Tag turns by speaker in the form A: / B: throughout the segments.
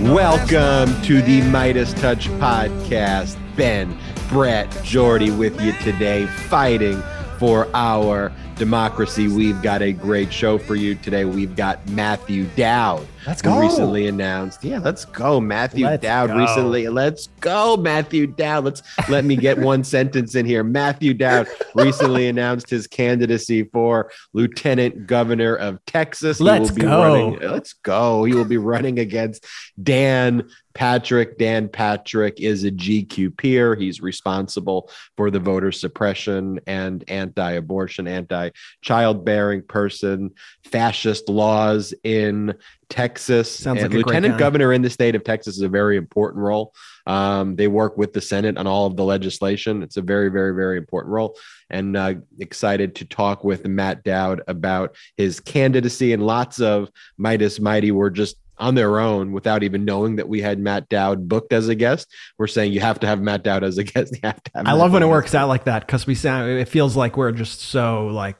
A: Welcome to the MeidasTouch podcast. Ben, Brett, Jordy with you today, fighting for our democracy. We've got a great show for you today. We've got Matthew Dowd.
B: Let's go.
A: Recently announced. Yeah, let's go. Matthew
B: Let's
A: Dowd
B: go.
A: recently. Let's go, Matthew Dowd. Let's let me get one sentence in here. Matthew Dowd recently announced his candidacy for Lieutenant Governor of Texas. He
B: Let's
A: will be
B: go.
A: running- let's go. He will be running against Dan Patrick. Dan Patrick is a GQPer. He's responsible for the voter suppression and anti-abortion, anti-childbearing person, fascist laws in Texas.
B: Sounds
A: And
B: like
A: lieutenant governor in the state of Texas is a very important role. Um, they work with the Senate on all of the legislation. It's a very, very, very important role. And uh, excited to talk with Matt Dowd about his candidacy. And lots of Meidas Mighty were just on their own without even knowing that we had Matt Dowd booked as a guest. We're saying you have to have Matt Dowd as a guest. You have to have
B: I
A: Matt
B: love when it works out like that because we sound. It feels like we're just so like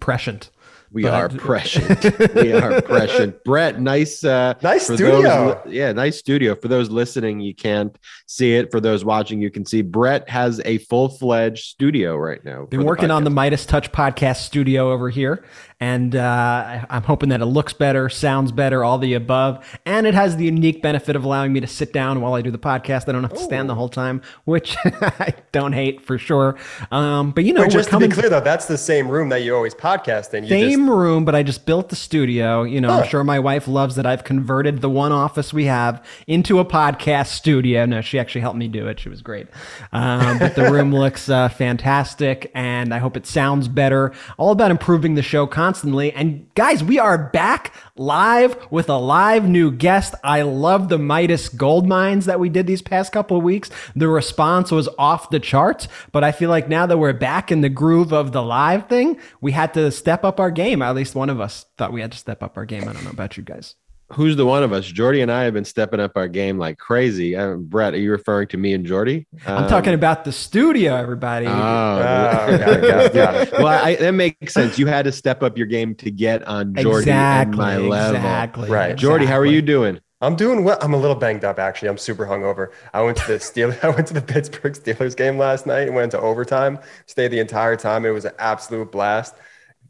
B: prescient.
A: We
B: But-
A: are prescient. we are prescient. Brett, nice, uh,
C: Nice studio.
A: Those, yeah, nice studio. For those listening, you can't see it. For those watching, you can see. Brett has a full fledged studio right now.
B: Been
A: for the
B: working on the. MeidasTouch podcast studio over here, and uh, I'm hoping that it looks better, sounds better, all the above, and it has the unique benefit of allowing me to sit down while I do the podcast. I don't have to stand the whole time, which I don't hate for sure. Um, but you know,
C: Wait, just
B: we're
C: to be clear though, that's the same room that you always podcast in. You
B: same
C: just,
B: room, but I just built the studio. You know, I'm sure my wife loves that I've converted the one office we have into a podcast studio. No, she actually helped me do it. She was great. Um, but the room looks uh, fantastic, and I hope it sounds better. All about improving the show constantly. And guys, we are back live with a live new guest. I love the Meidas gold mines that we did these past couple of weeks. The response was off the charts, but I feel like now that we're back in the groove of the live thing, we had to step up our game. At least one of us thought we had to step up our game. I don't know about you guys.
A: Who's the one of us? Jordy and I have been stepping up our game like crazy. Uh, Brett, are you referring to me and Jordy?
B: I'm talking about the studio, everybody.
A: Oh,
C: Oh, got it, got it, got it.
A: well, I, that makes sense. You had to step up your game to get on Jordy and
B: exactly.
A: my level.
B: Exactly.
C: Right.
A: Jordy, how are you doing?
C: I'm doing well. I'm a little banged up actually. I'm super hungover. I went to the Steel. I went to the Pittsburgh Steelers game last night and went into overtime. Stayed the entire time. It was an absolute blast.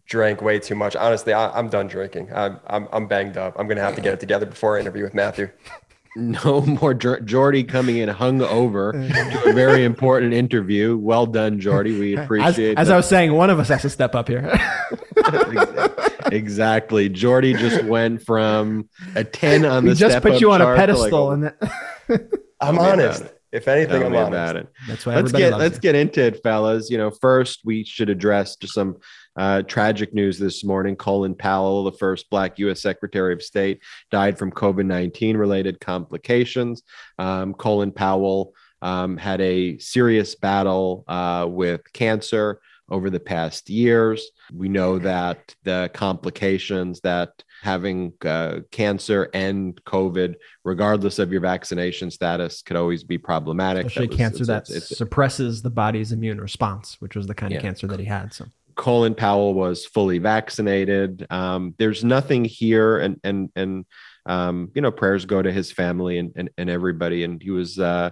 C: Drank way too much. Honestly, I, I'm done drinking. I'm, I'm I'm banged up. I'm gonna have to get it together before I interview with Matthew.
A: No more Jor- Jordy coming in hungover to a very important interview. Well done, Jordy. We
B: As,
A: appreciate
B: as
A: that.
B: I was saying, one of us has to step up here.
A: exactly. Jordy just went from a 10 on the
B: we just
A: step
B: put
A: up
B: you on a
A: chart to like
B: pedestal, and that,
C: I'm honest. If anything,
A: Tell
C: I'm honest.
A: about it.
B: that's why
A: let's get let's
B: you.
A: get into it, fellas. You know, first we should address just some uh, tragic news this morning. Colin Powell, the first Black U.S. Secretary of State, died from COVID nineteen related complications. Um, Colin Powell um, had a serious battle uh, with cancer over the past years. We know that the complications that having uh, cancer and COVID, regardless of your vaccination status, could always be problematic.
B: Especially
A: That was-
B: cancer
A: it's-
B: that
A: it's-
B: suppresses the body's immune response, which was the kind
A: Yeah.
B: of cancer that he had. So
A: Colin Powell was fully vaccinated. Um, there's nothing here, and and and um, you know, prayers go to his family and and, and everybody. And he was, uh,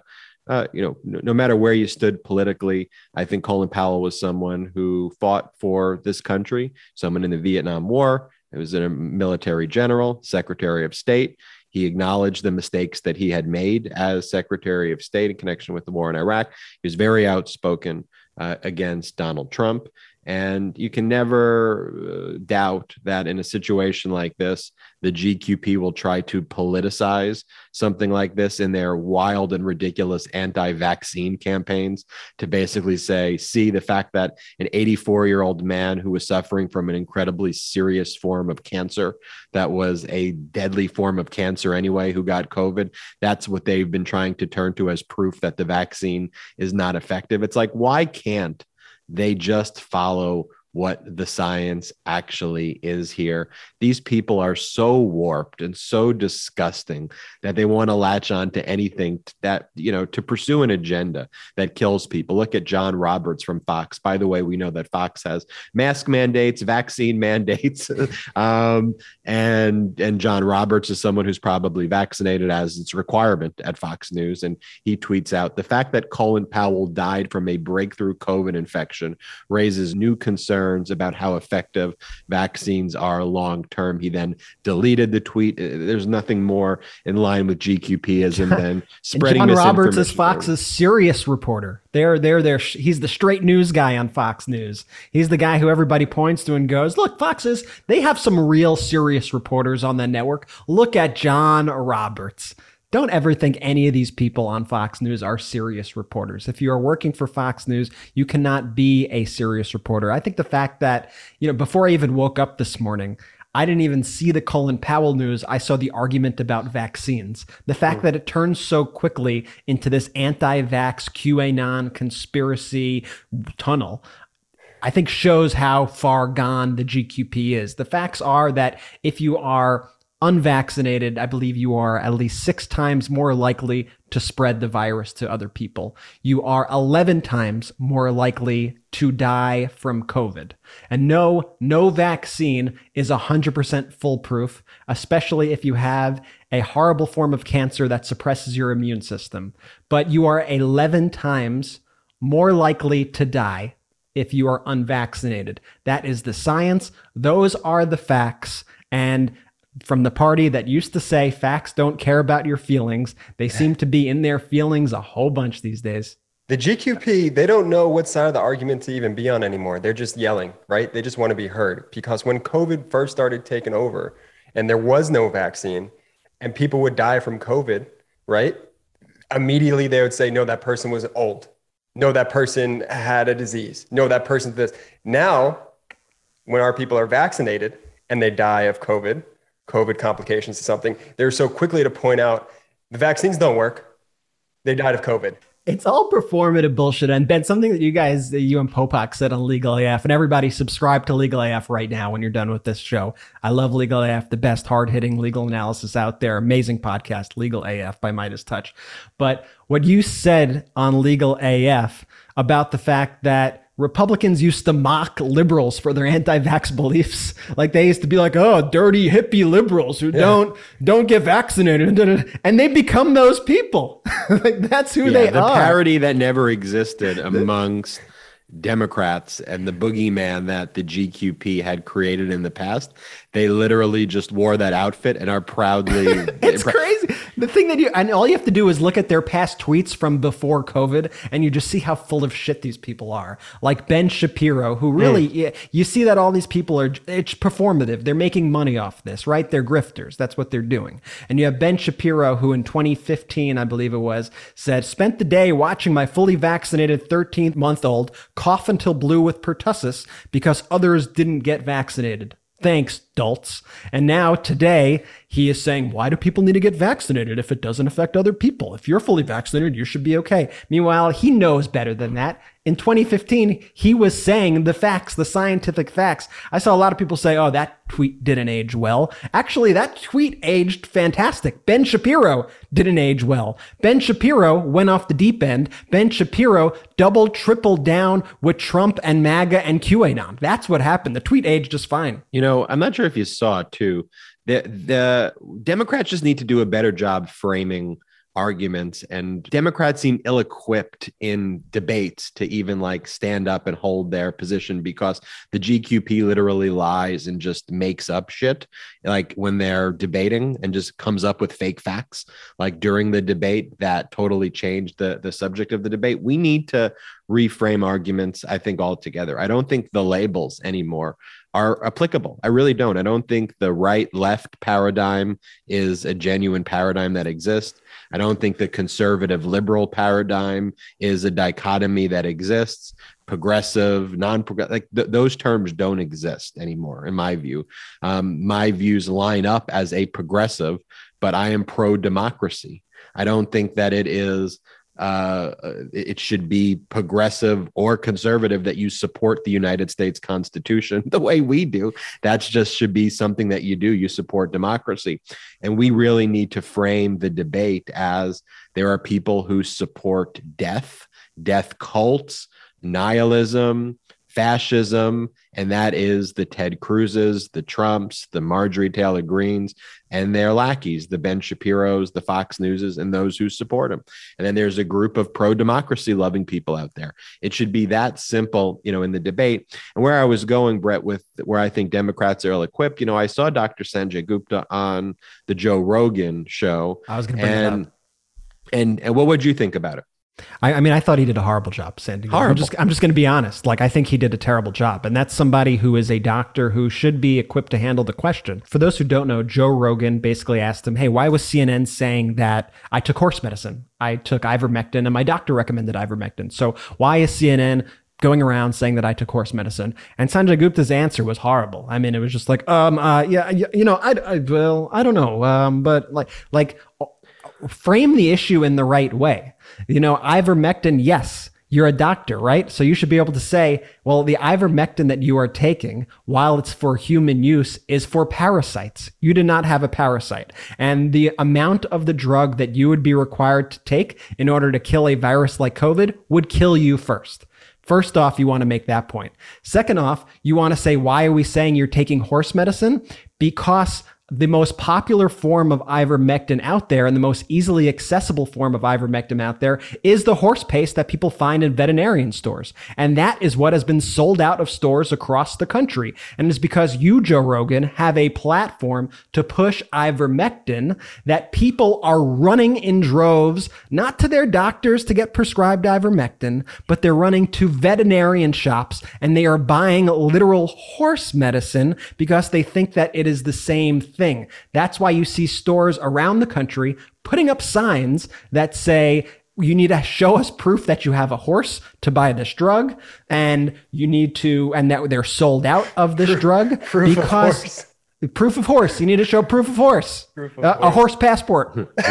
A: uh, you know, no, matter where you stood politically, I think Colin Powell was someone who fought for this country. Someone in the Vietnam War. He was a military general, Secretary of State. He acknowledged the mistakes that he had made as Secretary of State in connection with the war in Iraq. He was very outspoken uh, against Donald Trump. And you can never uh, doubt that in a situation like this, the GQP will try to politicize something like this in their wild and ridiculous anti vaccine campaigns to basically say, see, the fact that an 84 year old man who was suffering from an incredibly serious form of cancer that was a deadly form of cancer anyway, who got COVID, that's what they've been trying to turn to as proof that the vaccine is not effective. It's like, why can't they just follow what the science actually is here. These people are so warped and so disgusting that they want to latch on to anything that, you know, to pursue an agenda that kills people. Look at John Roberts from Fox. By the way, we know that Fox has mask mandates, vaccine mandates. um, and and John Roberts is someone who's probably vaccinated as its requirement at Fox News. And he tweets out the fact that Colin Powell died from a breakthrough COVID infection raises new concerns concerns about how effective vaccines are long term. He then deleted the tweet. Uh, there's nothing more in line with GQPism than spreading. Misinformation.
B: John Roberts is Fox's serious reporter. They're they're there. He's the straight news guy on Fox News. He's the guy who everybody points to and goes, "Look, Foxes. They have some real serious reporters on the network. Look at John Roberts." Don't ever think any of these people on Fox News are serious reporters. If you are working for Fox News, you cannot be a serious reporter. I think the fact that, you know, before I even woke up this morning, I didn't even see the Colin Powell news. I saw the argument about vaccines. The fact hmm. that it turns so quickly into this anti vax QAnon conspiracy tunnel. I think shows how far gone the GQP is. The facts are that if you are unvaccinated, I believe you are at least six times more likely to spread the virus to other people. You are 11 times more likely to die from COVID. And no, no vaccine is 100% foolproof, especially if you have a horrible form of cancer that suppresses your immune system. But you are 11 times more likely to die if you are unvaccinated. That is the science. Those are the facts. And from the party that used to say facts don't care about your feelings. They seem to be in their feelings a whole bunch these days.
C: The GQP, they don't know what side of the argument to even be on anymore. They're just yelling, right? They just want to be heard. Because when COVID first started taking over and there was no vaccine and people would die from COVID, right? Immediately they would say, no, that person was old. No, that person had a disease. No, that person this. Now, when our people are vaccinated and they die of COVID, COVID complications or something, they're so quickly to point out the vaccines don't work. They died of COVID.
B: It's all performative bullshit. And Ben, something that you guys, you and Popok said on Legal AF, and everybody subscribe to Legal AF right now when you're done with this show. I love Legal AF, the best hard hitting legal analysis out there. Amazing podcast, Legal AF by MeidasTouch. But what you said on Legal AF about the fact that Republicans used to mock liberals for their anti-vax beliefs. Like they used to be like, "Oh, dirty hippie liberals who yeah. don't don't get vaccinated," and they become those people. like that's who yeah, they
A: the
B: are.
A: The parody that never existed amongst Democrats and the boogeyman that the GQP had created in the past. They literally just wore that outfit and are proudly.
B: it's crazy. The thing that you and all you have to do is look at their past tweets from before COVID, and you just see how full of shit these people are. Like Ben Shapiro, who really mm. you see that all these people are it's performative. They're making money off this, right? They're grifters. That's what they're doing. And you have Ben Shapiro, who in 2015, I believe it was, said, "Spent the day watching my fully vaccinated 13 month old cough until blue with pertussis because others didn't get vaccinated." Thanks, dolts. And now, today, he is saying, why do people need to get vaccinated if it doesn't affect other people? If you're fully vaccinated, you should be okay. Meanwhile, he knows better than that. In 2015, he was saying the facts, the scientific facts. I saw a lot of people say, oh, that tweet didn't age well. Actually, that tweet aged fantastic. Ben Shapiro didn't age well. Ben Shapiro went off the deep end. Ben Shapiro double, triple down with Trump and MAGA and QAnon. That's what happened. The tweet aged just fine.
A: You know, I'm not sure if you saw it too. The, the Democrats just need to do a better job framing arguments and democrats seem ill-equipped in debates to even like stand up and hold their position because the gqp literally lies and just makes up shit like when they're debating and just comes up with fake facts. Like during the debate that totally changed the the subject of the debate we need to reframe arguments i think altogether. I don't think the labels anymore are applicable. I really don't. I don't think the right left paradigm is a genuine paradigm that exists. I don't think the conservative liberal paradigm is a dichotomy that exists. Progressive, non progressive, like th- those terms don't exist anymore, in my view. Um, my views line up as a progressive, but I am pro democracy. I don't think that it is uh, it should be progressive or conservative that you support the United States Constitution the way we do. That's just should be something that you do. You support democracy. And we really need to frame the debate as there are people who support death, death cults, nihilism, fascism, and that is the Ted Cruzes, the Trumps, the Marjorie Taylor Greens, and their lackeys, the Ben Shapiro's, the Fox Newses, and those who support them. And then there's a group of pro-democracy loving people out there. It should be that simple, you know, in the debate. And where I was going, Brett, with where I think Democrats are ill-equipped, you know, I saw Dr. Sanjay Gupta on the Joe Rogan show.
B: I was going to bring
A: and,
B: it up.
A: And and what would you think about it?
B: I, I, mean, I thought he did a horrible job, Sandy. Horrible. I'm just, I'm just going to be honest. Like, I think he did a terrible job. And that's somebody who is a doctor who should be equipped to handle the question. For those who don't know, Joe Rogan basically asked him, Hey, why was CNN saying that I took horse medicine? I took ivermectin and my doctor recommended ivermectin. So why is CNN going around saying that I took horse medicine. And Sanjay Gupta's answer was horrible. I mean, it was just like, um, uh, yeah, you know, I, I well, I don't know, um, but like, like, frame the issue in the right way. You know, ivermectin, yes, you're a doctor, right? So you should be able to say, well, the ivermectin that you are taking, while it's for human use, is for parasites. You do not have a parasite. And the amount of the drug that you would be required to take in order to kill a virus like COVID would kill you first. First off, you want to make that point. Second off, you want to say, why are we saying you're taking horse medicine? Because the most popular form of ivermectin out there and the most easily accessible form of ivermectin out there is the horse paste that people find in veterinarian stores. And that is what has been sold out of stores across the country. And it's because you, Joe Rogan, have a platform to push ivermectin that people are running in droves, not to their doctors to get prescribed ivermectin, but they're running to veterinarian shops and they are buying literal horse medicine because they think that it is the same thing. That's why you see stores around the country putting up signs that say, you need to show us proof that you have a horse to buy this drug and you need to and that they're sold out of this drug
C: proof because
B: of proof of horse you need to show proof of horse, proof of uh, horse. a horse passport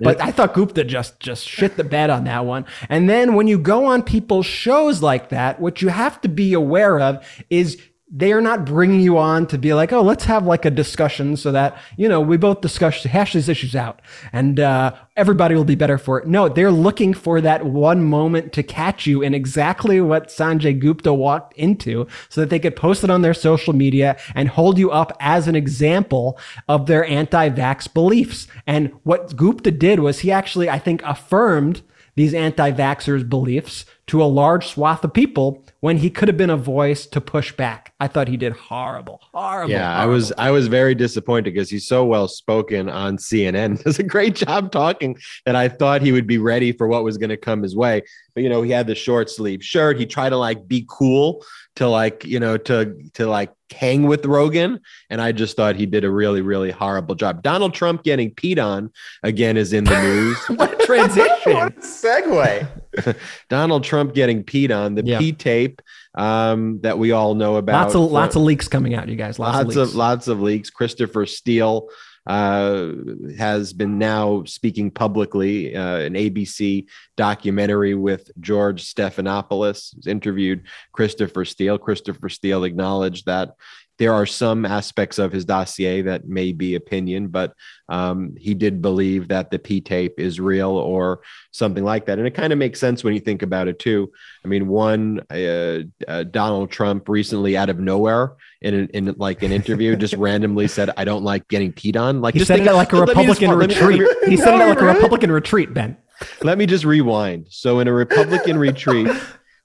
B: but I thought Gupta just just shit the bed on that one. And then when you go on people's shows like that, what you have to be aware of is they are not bringing you on to be like, oh, let's have like a discussion so that, you know, we both discuss, hash these issues out and uh, everybody will be better for it. No, they're looking for that one moment to catch you in exactly what Sanjay Gupta walked into so that they could post it on their social media and hold you up as an example of their anti vax beliefs. And what Gupta did was he actually, I think, affirmed these anti vaxxers' beliefs to a large swath of people when he could have been a voice to push back. I thought he did horrible, horrible.
A: Yeah,
B: horrible.
A: I was I was very disappointed because he's so well spoken on CNN. Does a great job talking that I thought he would be ready for what was going to come his way. But you know, he had the short sleeve shirt. He tried to like be cool to like you know to to like hang with Rogan, and I just thought he did a really really horrible job. Donald Trump getting peed on again is in the news.
B: what a transition!
C: what a segue.
A: Donald Trump getting peed on the yeah. P tape um, that we all know about.
B: Lots of lots of leaks coming out, you guys. Lots,
A: lots
B: of, of,
A: lots of leaks. Christopher Steele uh, has been now speaking publicly. Uh, an ABC documentary with George Stephanopoulos interviewed Christopher Steele. Christopher Steele acknowledged that there are some aspects of his dossier that may be opinion, but um, he did believe that the P tape is real or something like that. And it kind of makes sense when you think about it too. I mean, one, uh, uh, Donald Trump recently out of nowhere in, in like an interview just randomly said, I don't like getting peed on. Like
B: he
A: just
B: said
A: think,
B: it like a Republican retreat. he said it like a Republican retreat, Ben.
A: Let me just rewind. So in a Republican retreat,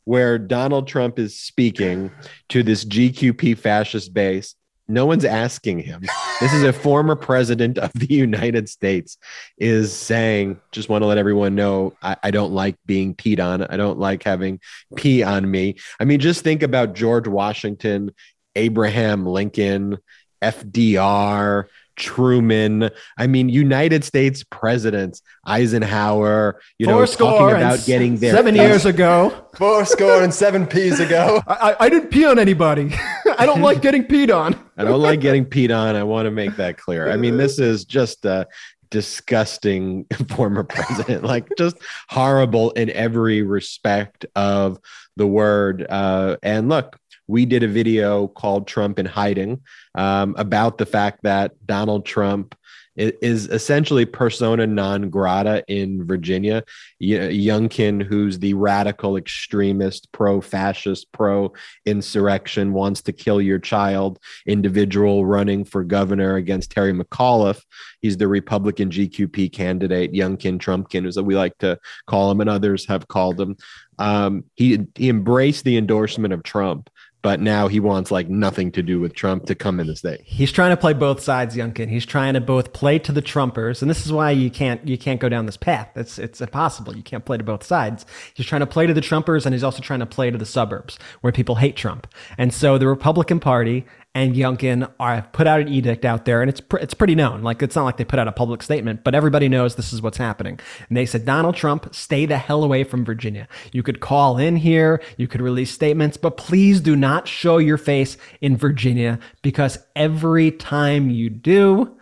A: where Donald Trump is speaking to this GQP fascist base. No one's asking him. This is a former president of the United States is saying, just want to let everyone know I, I don't like being peed on. I don't like having pee on me. I mean, just think about George Washington, Abraham Lincoln, FDR, Truman. I mean, United States presidents, Eisenhower, you
B: Four
A: know, talking about getting there.
B: seven years ago.
C: Four score and seven P's ago.
B: I, I didn't pee on anybody. I don't like getting peed on.
A: I don't like getting peed on. I want to make that clear. I mean, this is just a disgusting former president, like just horrible in every respect of the word. Uh, and look, we did a video called Trump in Hiding um, about the fact that Donald Trump is essentially persona non grata in Virginia. Youngkin, who's the radical extremist, pro fascist, pro insurrection, wants to kill your child individual running for governor against Terry McAuliffe. He's the Republican GQP candidate, Youngkin Trumpkin, as we like to call him, and others have called him. Um, he, he embraced the endorsement of Trump but now he wants like nothing to do with Trump to come in the state.
B: He's trying to play both sides, Youngkin. He's trying to both play to the Trumpers, and this is why you can't you can't go down this path. It's it's impossible. You can't play to both sides. He's trying to play to the Trumpers, and he's also trying to play to the suburbs where people hate Trump. And so the Republican Party and Youngkin are put out an edict out there, and it's pr- it's pretty known. Like it's not like they put out a public statement, but everybody knows this is what's happening. And they said, Donald Trump, stay the hell away from Virginia. You could call in here, you could release statements, but please do not show your face in Virginia because every time you do,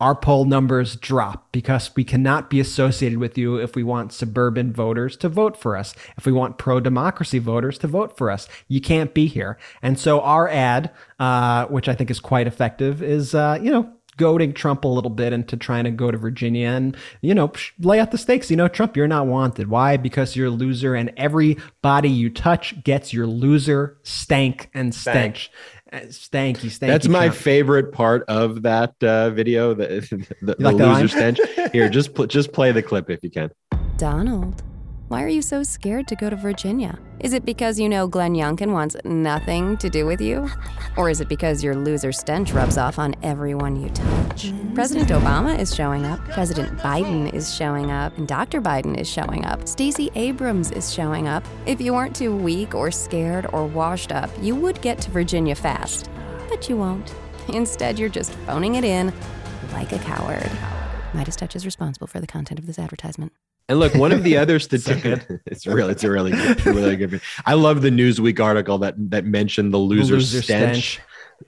B: our poll numbers drop because we cannot be associated with you if we want suburban voters to vote for us, if we want pro democracy voters to vote for us. You can't be here. And so our ad, uh, which I think is quite effective, is, uh, you know, goading Trump a little bit into trying to go to Virginia and, you know, lay out the stakes. You know, Trump, you're not wanted. Why? Because you're a loser and everybody you touch gets your loser stank and stench. Stanky, stanky.
A: That's my
B: Trump.
A: favorite part of that uh, video. The, the, the
B: like that line?
A: loser stench. Here, just pl- just play the clip if you can.
D: Donald, why are you so scared to go to Virginia? Is it because you know Glenn Youngkin wants nothing to do with you? Or is it because your loser stench rubs off on everyone you touch? President Obama is showing up, President Biden is showing up, and Dr. Biden is showing up. Stacey Abrams is showing up. If you weren't too weak or scared or washed up, you would get to Virginia fast. But you won't. Instead, you're just phoning it in like a coward. MeidasTouch is responsible for the content of this advertisement.
A: And look, one of the other statistics. it's really, it's a really, good, really good. I love the Newsweek article that that mentioned the loser,
B: loser
A: stench,
B: stench.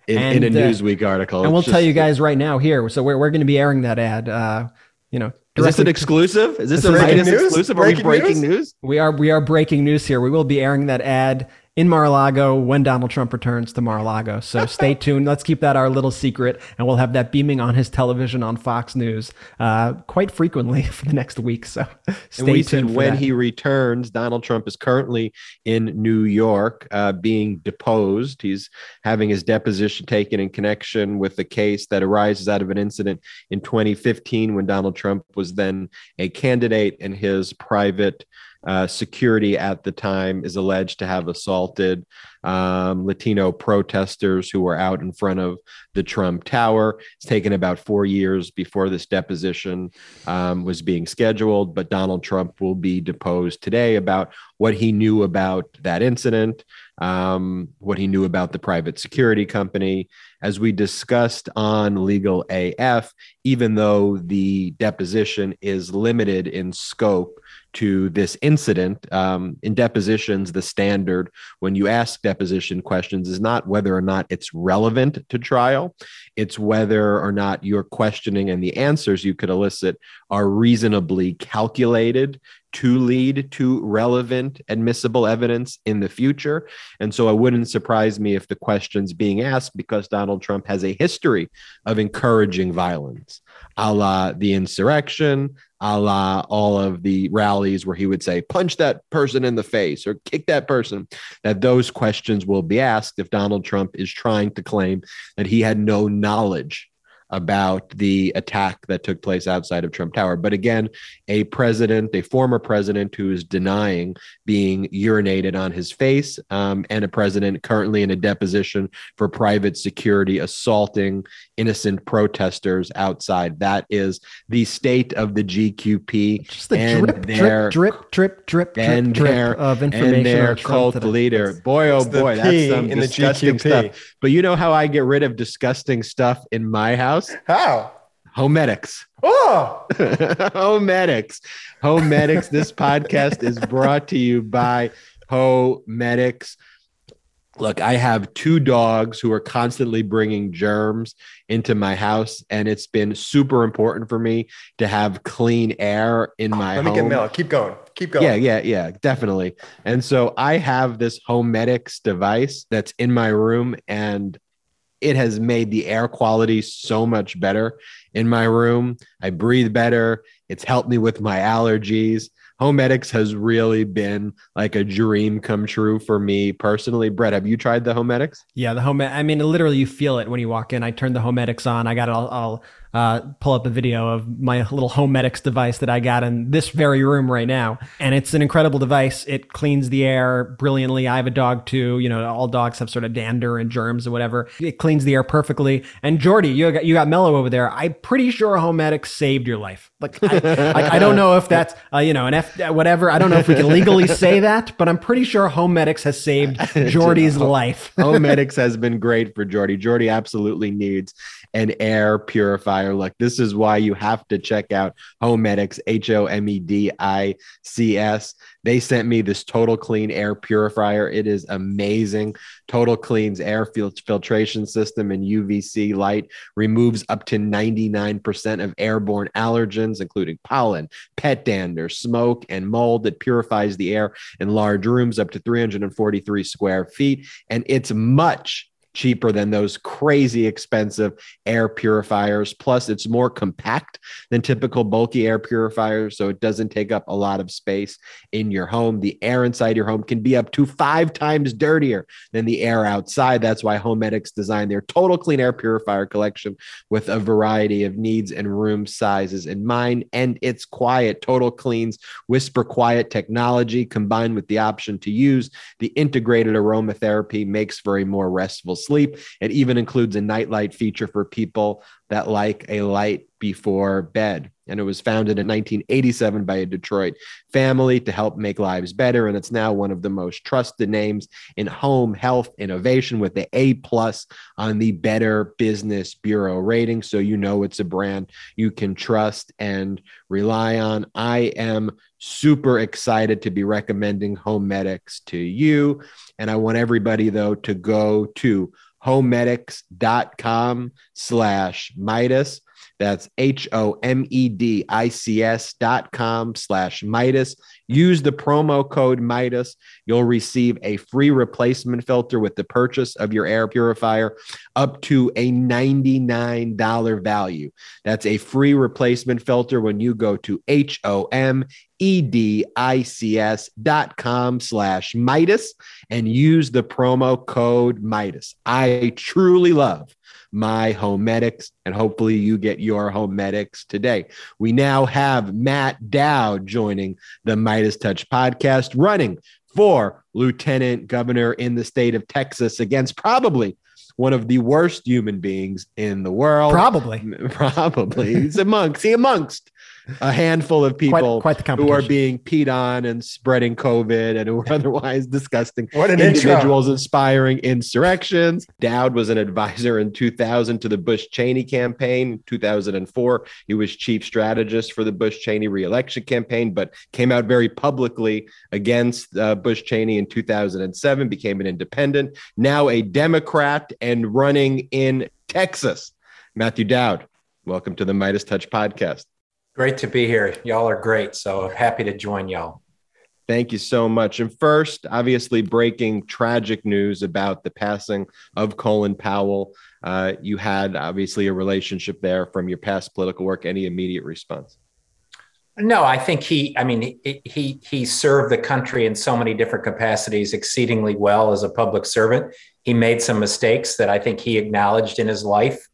A: in,
B: And,
A: in a
B: uh,
A: Newsweek article.
B: And we'll
A: It's
B: tell you guys right now here. So we're, we're going to be airing that ad. Uh, you know,
A: Is this an exclusive? Is this a
C: breaking news?
A: exclusive? Are we
C: Breaking
A: breaking
C: news?
A: news?
B: We are we are breaking news here. We will be airing that ad in Mar-a-Lago when Donald Trump returns to Mar-a-Lago. So stay tuned. Let's keep that our little secret, and we'll have that beaming on his television on Fox News uh, quite frequently for the next week. So stay tuned.
A: when
B: that.
A: he returns, Donald Trump is currently in New York uh, being deposed. He's having his deposition taken in connection with the case that arises out of an incident in 2015 when Donald Trump was then a candidate and his private uh, security at the time is alleged to have assaulted um, Latino protesters who were out in front of the Trump Tower. It's taken about four years before this deposition um, was being scheduled, but Donald Trump will be deposed today about what he knew about that incident, um, what he knew about the private security company. As we discussed on Legal AF, even though the deposition is limited in scope to this incident. Um, in depositions, the standard when you ask deposition questions is not whether or not it's relevant to trial, it's whether or not your questioning and the answers you could elicit are reasonably calculated to lead to relevant admissible evidence in the future. And so it wouldn't surprise me if the questions being asked, because Donald Trump has a history of encouraging violence, a la the insurrection, a la all of the rallies where he would say, punch that person in the face or kick that person, that those questions will be asked if Donald Trump is trying to claim that he had no knowledge about the attack that took place outside of Trump Tower. But again, a president, a former president who is denying being urinated on his face, um, and a president currently in a deposition for private security assaulting innocent protesters outside. That is the state of the GQP.
B: Just the and drip, their, drip, drip, drip, drip, and drip,
A: their,
B: of information.
A: And their cult leader. Boy, oh boy, that's some disgusting stuff. But you know how I get rid of disgusting stuff in my house?
C: How?
A: Homedics.
C: Oh,
A: Homedics. Homedics. This podcast is brought to you by Homedics. Look, I have two dogs who are constantly bringing germs into my house, and it's been super important for me to have clean air in my
C: Let
A: home.
C: me get milk. Keep going. Keep going.
A: Yeah, yeah, yeah, definitely. And so I have this Homedics device that's in my room, and it has made the air quality so much better in my room. I breathe better. It's helped me with my allergies. Homedics has really been like a dream come true for me personally. Brett, have you tried the Homedics?
B: Yeah, the home. I mean, literally, you feel it when you walk in. I turned the Homedics on. I got it all, all uh, pull up a video of my little Homedics device that I got in this very room right now. And it's an incredible device. It cleans the air brilliantly. I have a dog too. You know, all dogs have sort of dander and germs or whatever. It cleans the air perfectly. And Jordy, you got, you got Mello over there. I'm pretty sure Homedics saved your life. Like, I, I don't know if that's, uh, you know, an F, whatever. I don't know if we can legally say that, but I'm pretty sure Homedics has saved Jordy's life.
A: Homedics has been great for Jordy. Jordy absolutely needs an air purifier. look. this is why you have to check out Homedics, H O M E D I C S. They sent me this Total Clean air purifier. It is amazing. Total Clean's air filtration system and UVC light removes up to 99% of airborne allergens, including pollen, pet dander, smoke, and mold. It purifies the air in large rooms up to 343 square feet. And it's much cheaper than those crazy expensive air purifiers. Plus, it's more compact than typical bulky air purifiers, so it doesn't take up a lot of space in your home. The air inside your home can be up to five times dirtier than the air outside. That's why Homedics designed their total clean air purifier collection with a variety of needs and room sizes in mind. And it's quiet. Total Clean's Whisper Quiet technology combined with the option to use the integrated aromatherapy makes for a more restful sleep. It even includes a nightlight feature for people that like a light before bed. And it was founded in 1987 by a Detroit family to help make lives better. And it's now one of the most trusted names in home health innovation with the A plus on the Better Business Bureau rating. So you know it's a brand you can trust and rely on. I am super excited to be recommending Homedics to you. And I want everybody, though, to go to homedics.com slash Meidas. That's H O M E D I C S dot com slash Meidas. Use the promo code Meidas. You'll receive a free replacement filter with the purchase of your air purifier up to a $99 value. That's a free replacement filter when you go to H O M E-D-I-C-S dot com slash Meidas and use the promo code Meidas. I truly love my Homedics, and hopefully you get your Homedics today. We now have Matt Dowd joining the MeidasTouch podcast, running for lieutenant governor in the state of Texas against probably one of the worst human beings in the world.
B: Probably.
A: Probably. He's amongst, he amongst a handful of people
B: quite, quite
A: who are being peed on and spreading COVID and who are otherwise disgusting
C: What an
A: individuals inspiring insurrections. Dowd was an advisor in 2000 to the Bush Cheney campaign. 2004, he was chief strategist for the Bush Cheney reelection campaign, but came out very publicly against uh, Bush Cheney in 2007, became an independent, now a Democrat and running in Texas. Matthew Dowd, welcome to the MeidasTouch podcast.
E: Great to be here. Y'all are great. So happy to join y'all.
A: Thank you so much. And first, obviously, breaking tragic news about the passing of Colin Powell. Uh, you had obviously a relationship there from your past political work. Any immediate response?
E: No, I think he. I mean, he he, he served the country in so many different capacities exceedingly well as a public servant. He made some mistakes that I think he acknowledged in his life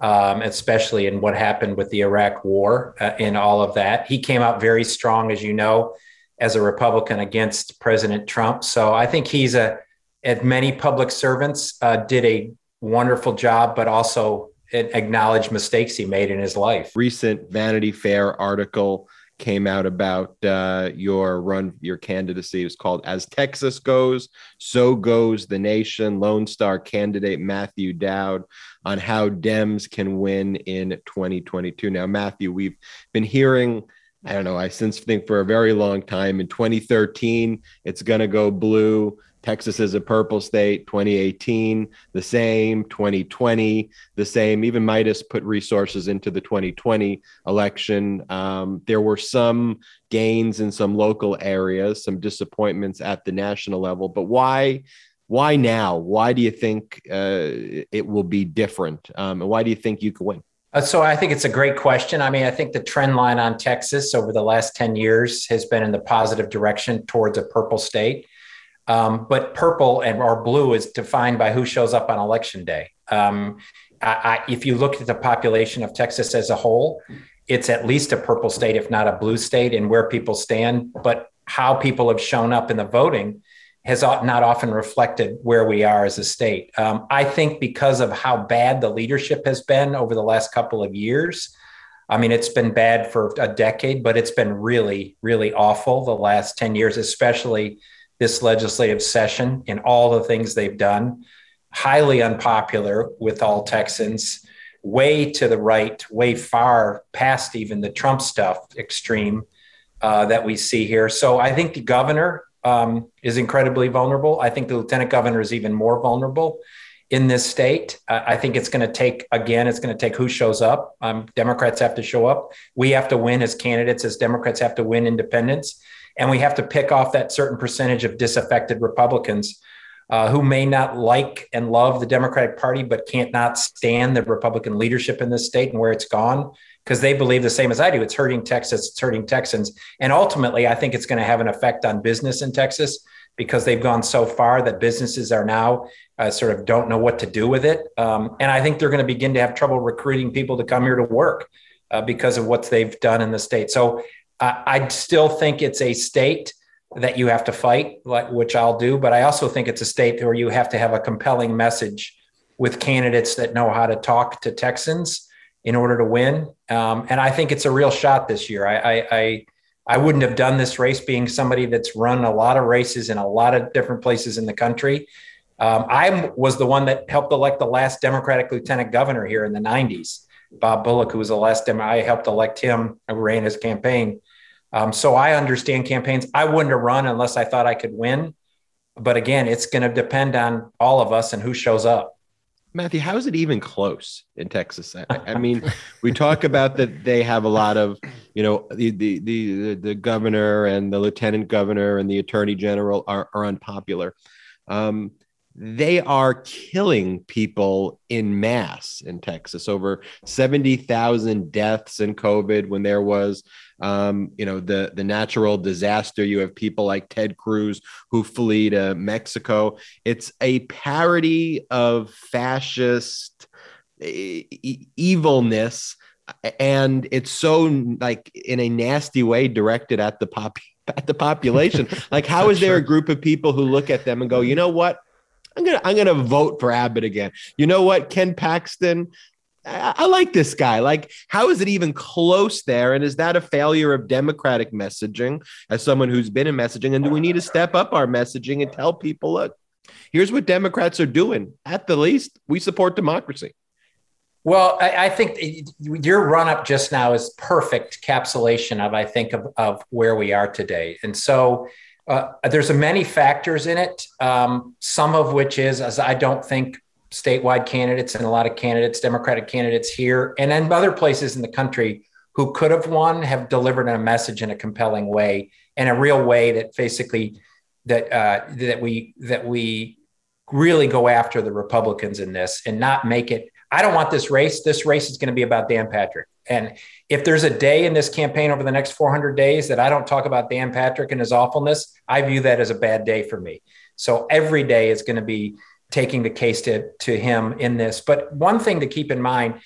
E: um, especially in what happened with the Iraq War uh, and all of that. He came out very strong, as you know, as a Republican against President Trump. So I think he's a, as many public servants uh, did a wonderful job, but also acknowledged mistakes he made in his life.
A: Recent Vanity Fair article came out about uh, your run, your candidacy. It was called As Texas Goes, So Goes the Nation. Lone Star candidate Matthew Dowd on how Dems can win in 2022. Now, Matthew, we've been hearing. I don't know. I since think for a very long time in 2013, it's going to go blue. Texas is a purple state, 2018, the same, 2020, the same. Even Meidas put resources into the 2020 election. Um, there were some gains in some local areas, some disappointments at the national level. But why? Why now? Why do you think uh, it will be different? Um, and why do you think you can win?
E: Uh, so I think it's a great question. I mean, I think the trend line on Texas over the last 10 years has been in the positive direction towards a purple state. Um, but purple and or blue is defined by who shows up on election day. Um, I, I, if you look at the population of Texas as a whole, it's at least a purple state, if not a blue state, and where people stand. But how people have shown up in the voting has not often reflected where we are as a state. Um, I think because of how bad the leadership has been over the last couple of years. I mean, it's been bad for a decade, but it's been really, really awful the last 10 years, especially this legislative session and all the things they've done. Highly unpopular with all Texans, way to the right, way far past even the Trump stuff extreme uh, that we see here. So I think the governor um, is incredibly vulnerable. I think the lieutenant governor is even more vulnerable in this state. I think it's going to take, again, it's going to take who shows up. Um, Democrats have to show up. We have to win as candidates, as Democrats have to win independents. And we have to pick off that certain percentage of disaffected Republicans uh, who may not like and love the Democratic Party, but can't not stand the Republican leadership in this state and where it's gone because they believe the same as I do. It's hurting Texas, it's hurting Texans. And ultimately, I think it's going to have an effect on business in Texas because they've gone so far that businesses are now uh, sort of don't know what to do with it. Um, and I think they're going to begin to have trouble recruiting people to come here to work uh, because of what they've done in the state. So I still think it's a state that you have to fight, like, which I'll do. But I also think it's a state where you have to have a compelling message with candidates that know how to talk to Texans in order to win. Um, and I think it's a real shot this year. I, I, I, I wouldn't have done this race being somebody that's run a lot of races in a lot of different places in the country. Um, I was the one that helped elect the last Democratic lieutenant governor here in the 90s. Bob Bullock, who was the last Dem- I helped elect him. I ran his campaign. Um, so I understand campaigns. I wouldn't have run unless I thought I could win. But again, it's going to depend on all of us and who shows up.
A: Matthew, how is it even close in Texas? I, I mean, we talk about that they have a lot of, you know, the, the the the governor and the lieutenant governor and the attorney general are, are unpopular. Um, they are killing people in mass in Texas. Over 70,000 deaths in COVID when there was, um, you know, the, the natural disaster. You have people like Ted Cruz who flee to Mexico. It's a parody of fascist e- evilness. And it's so like in a nasty way directed at the pop at the population. like, how is there a group of people who look at them and go, you know what? I'm gonna I'm gonna vote for Abbott again. You know what, Ken Paxton? I, like this guy. Like, how is it even close there? And is that a failure of Democratic messaging as someone who's been in messaging? And do we need to step up our messaging and tell people, look, here's what Democrats are doing. At the least, we support democracy.
E: Well, I, I, think your run up just now is perfect capsulation of, I think, of, of where we are today. And so uh, there's a many factors in it. Um, some of which is, as I don't think statewide candidates and a lot of candidates, Democratic candidates here and in other places in the country who could have won have delivered a message in a compelling way and a real way that basically that uh, that we that we really go after the Republicans in this and not make it I don't want this race. This race is going to be about Dan Patrick. And if there's a day in this campaign over the next 400 days that I don't talk about Dan Patrick and his awfulness, I view that as a bad day for me. So every day is going to be taking the case to, to him in this. But one thing to keep in mind,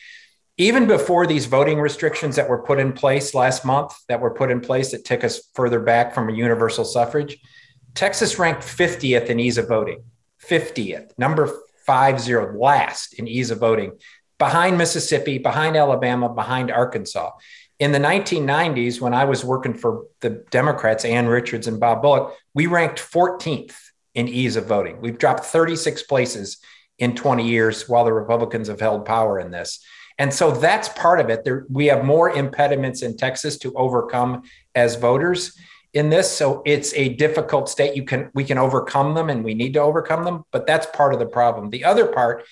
E: even before these voting restrictions that were put in place last month, that were put in place that took us further back from a universal suffrage, Texas ranked 50th in ease of voting. 50th, number five zero last in ease of voting, behind Mississippi, behind Alabama, behind Arkansas. In the 1990s, when I was working for the Democrats, Ann Richards and Bob Bullock, we ranked 14th in ease of voting. We've dropped 36 places in 20 years while the Republicans have held power in this. And so that's part of it. There, we have more impediments in Texas to overcome as voters in this so it's a difficult state you can we can overcome them and we need to overcome them but that's part of the problem the other part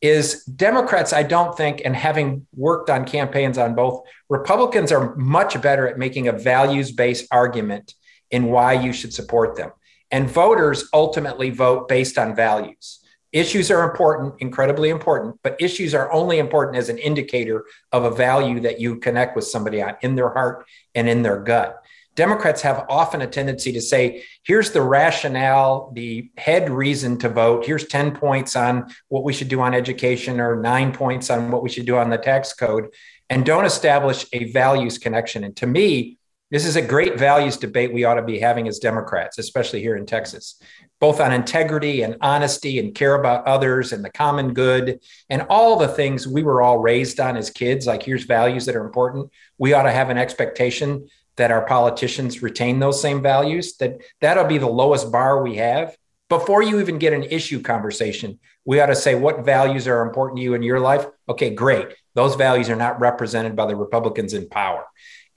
E: is democrats i don't think and having worked on campaigns on both republicans are much better at making a values based argument in why you should support them and voters ultimately vote based on values issues are important incredibly important but issues are only important as an indicator of a value that you connect with somebody on in their heart and in their gut Democrats have often a tendency to say, here's the rationale, the head reason to vote. Here's 10 points on what we should do on education or nine points on what we should do on the tax code, and don't establish a values connection. And to me, this is a great values debate we ought to be having as Democrats, especially here in Texas, both on integrity and honesty and care about others and the common good and all the things we were all raised on as kids. Like, here's values that are important. We ought to have an expectation that our politicians retain those same values that that'll be the lowest bar we have before you even get an issue conversation we ought to say what values are important to you in your life okay great those values are not represented by the republicans in power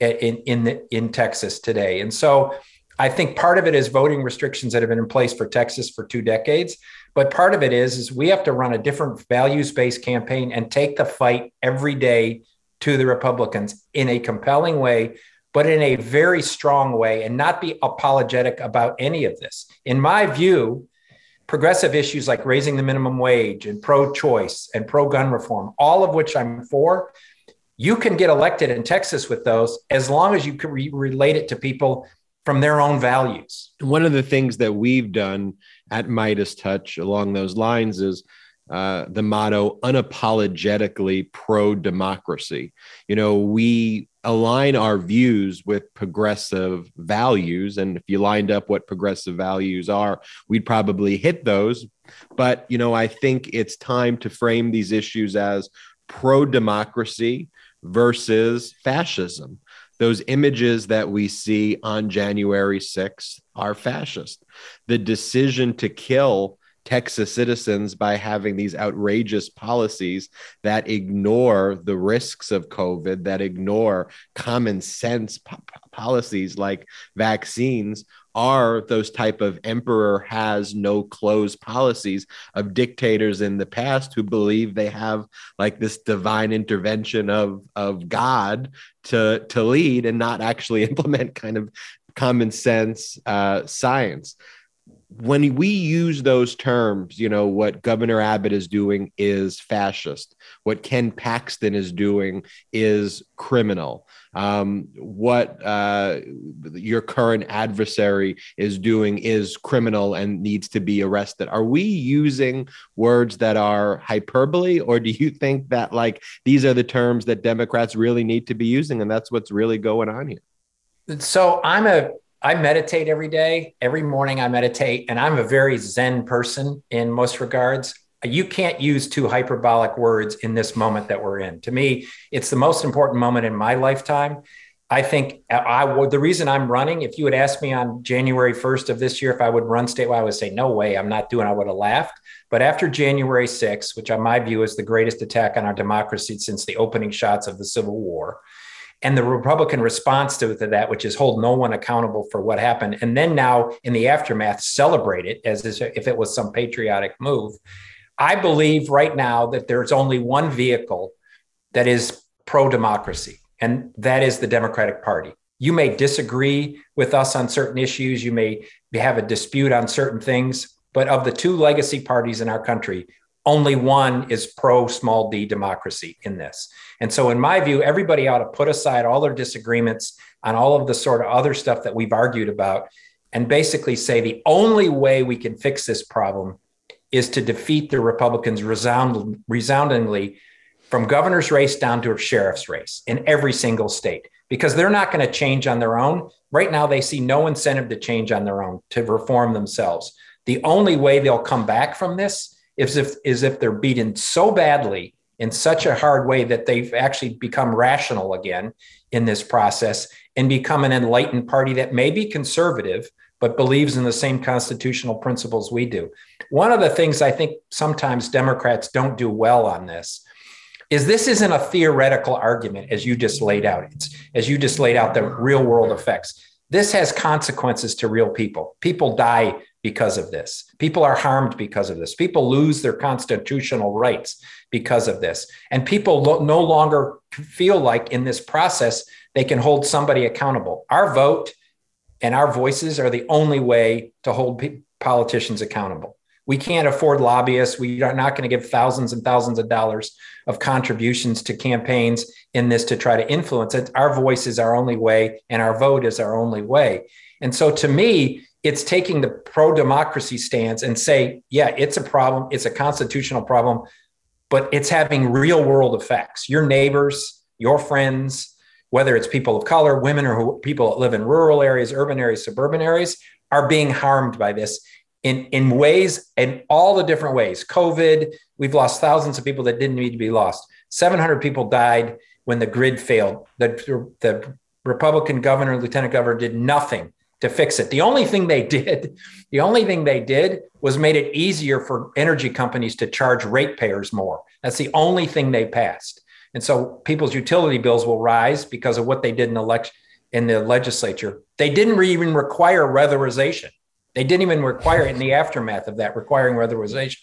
E: in in the, in texas today and so i think part of it is voting restrictions that have been in place for texas for two decades but part of it is is we have to run a different values based campaign and take the fight every day to the republicans in a compelling way but in a very strong way and not be apologetic about any of this. In my view, progressive issues like raising the minimum wage and pro choice and pro gun reform, all of which I'm for, you can get elected in Texas with those as long as you can re- relate it to people from their own values.
A: One of the things that we've done at MeidasTouch along those lines is uh, the motto unapologetically pro democracy. You know, we align our views with progressive values. And if you lined up what progressive values are, we'd probably hit those. But, you know, I think it's time to frame these issues as pro democracy versus fascism. Those images that we see on January 6th are fascist. The decision to kill Texas citizens by having these outrageous policies that ignore the risks of COVID, that ignore common sense po- policies like vaccines are those type of emperor has no clothes policies of dictators in the past who believe they have like this divine intervention of of god to to lead and not actually implement kind of common sense uh, science when we use those terms, you know, what Governor Abbott is doing is fascist. What Ken Paxton is doing is criminal. Um, what uh, your current adversary is doing is criminal and needs to be arrested. Are we using words that are hyperbole, or do you think that like these are the terms that Democrats really need to be using, and that's what's really going on here?
E: So I'm a I meditate every day. Every morning I meditate, and I'm a very Zen person in most regards. You can't use two hyperbolic words in this moment that we're in. To me, it's the most important moment in my lifetime. I think I would. The reason I'm running, if you had asked me on January 1st of this year if I would run statewide, I would say, no way, I'm not doing I would have laughed. But after January 6th, which on my view is the greatest attack on our democracy since the opening shots of the Civil War, and the Republican response to, that, which is hold no one accountable for what happened, and then now in the aftermath celebrate it as if it was some patriotic move. I believe right now that there's only one vehicle that is pro democracy, and that is the Democratic Party. You may disagree with us on certain issues, you may have a dispute on certain things, but of the two legacy parties in our country, only one is pro small d democracy in this. And so, in my view, everybody ought to put aside all their disagreements on all of the sort of other stuff that we've argued about and basically say the only way we can fix this problem is to defeat the Republicans resound, resoundingly from governor's race down to a sheriff's race in every single state because they're not going to change on their own. Right now, they see no incentive to change on their own, to reform themselves. The only way they'll come back from this is if, is if they're beaten so badly in such a hard way that they've actually become rational again in this process and become an enlightened party that may be conservative, but believes in the same constitutional principles we do. One of the things I think sometimes Democrats don't do well on this is this isn't a theoretical argument as you just laid out. It's as you just laid out the real world effects. This has consequences to real people. People die because of this. People are harmed because of this. People lose their constitutional rights because of this. And people lo- no longer feel like in this process they can hold somebody accountable. Our vote and our voices are the only way to hold pe- politicians accountable. We can't afford lobbyists. We are not going to give thousands and thousands of dollars of contributions to campaigns in this to try to influence it. Our voice is our only way, and our vote is our only way. And so, to me, it's taking the pro democracy stance and say, yeah, it's a problem. It's a constitutional problem, but it's having real world effects. Your neighbors, your friends, whether it's people of color, women, or who, people that live in rural areas, urban areas, suburban areas, are being harmed by this in, in ways, in all the different ways. COVID, we've lost thousands of people that didn't need to be lost. 700 people died when the grid failed. The, the Republican governor, lieutenant governor did nothing to fix it. The only thing they did, the only thing they did was made it easier for energy companies to charge ratepayers more. That's the only thing they passed. And so people's utility bills will rise because of what they did in the election in the legislature. They didn't even require weatherization. They didn't even require it in the aftermath of that, requiring weatherization.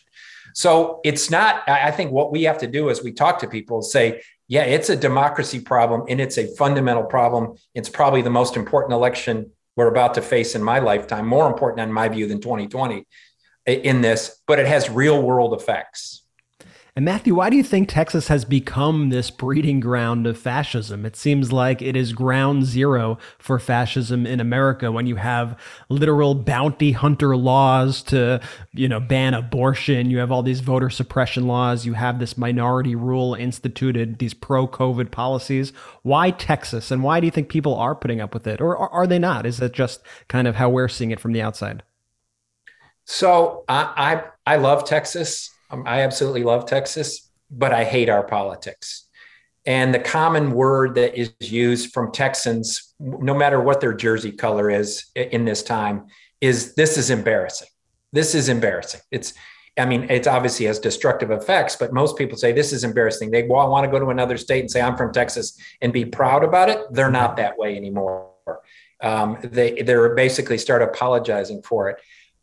E: So it's not, I think what we have to do is we talk to people and say, yeah, it's a democracy problem and it's a fundamental problem. It's probably the most important election we're about to face in my lifetime, more important in my view than 2020 in this, but it has real world effects.
B: And Matthew, why do you think Texas has become this breeding ground of fascism? It seems like it is ground zero for fascism in America when you have literal bounty hunter laws to, you know, ban abortion. You have all these voter suppression laws. You have this minority rule instituted, these pro COVID policies. Why Texas? And why do you think people are putting up with it? Or are they not? Is that just kind of how we're seeing it from the outside?
E: So I, I, I love Texas. Um, I absolutely love Texas, but I hate our politics. And the common word that is used from Texans, no matter what their jersey color is in this time, is this is embarrassing. This is embarrassing. It's, I mean, it's obviously has destructive effects, but most people say this is embarrassing. They want to go to another state and say, I'm from Texas and be proud about it. They're not that way anymore. Um, they, they're basically start apologizing for it.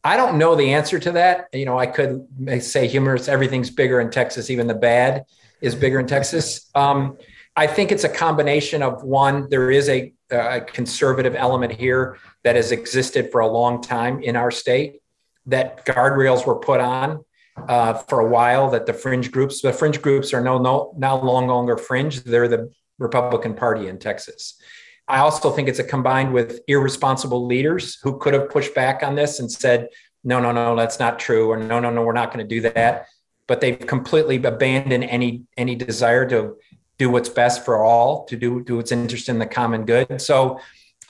E: I don't know the answer to that. You know, I could say humorous, everything's bigger in Texas, even the bad is bigger in Texas. Um, I think it's a combination of one, there is a, a, conservative element here that has existed for a long time in our state, that guardrails were put on uh, for a while, that the fringe groups, the fringe groups are no, no, now long longer fringe. They're the Republican Party in Texas. I also think it's a combined with irresponsible leaders who could have pushed back on this and said, no, no, no, that's not true, or no, no, no, we're not going to do that. But they've completely abandoned any any desire to do what's best for all, to do do what's interested in the common good. So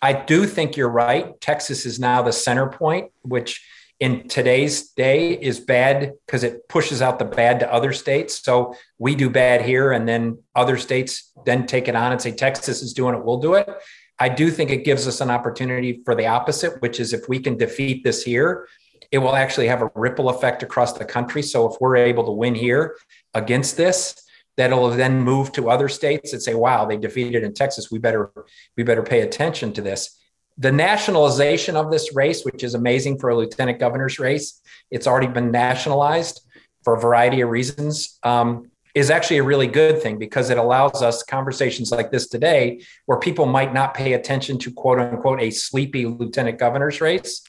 E: I do think you're right. Texas is now the center point, which in today's day is bad because it pushes out the bad to other states. So we do bad here, and then other states then take it on and say Texas is doing it, we'll do it. I do think it gives us an opportunity for the opposite, which is if we can defeat this here, it will actually have a ripple effect across the country. So if we're able to win here against this, that'll then move to other states and say, wow, they defeated in Texas. We better, we better pay attention to this. The nationalization of this race, which is amazing for a lieutenant governor's race, it's already been nationalized for a variety of reasons, um, is actually a really good thing because it allows us conversations like this today where people might not pay attention to quote unquote a sleepy lieutenant governor's race.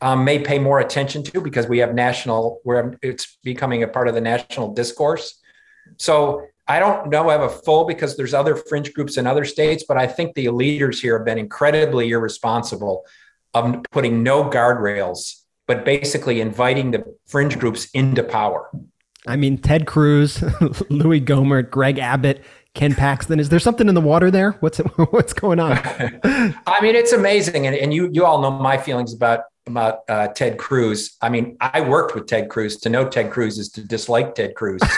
E: Um, may pay more attention to because we have national where it's becoming a part of the national discourse so I don't know I have a full because there's other fringe groups in other states, but I think the leaders here have been incredibly irresponsible of putting no guardrails, but basically inviting the fringe groups into power.
B: I mean, Ted Cruz, Louis Gohmert, Greg Abbott, Ken Paxton. Is there something in the water there? What's what's going on?
E: I mean, it's amazing, and, and you you all know my feelings about about uh, Ted Cruz. I mean, I worked with Ted Cruz. To know Ted Cruz is to dislike Ted Cruz.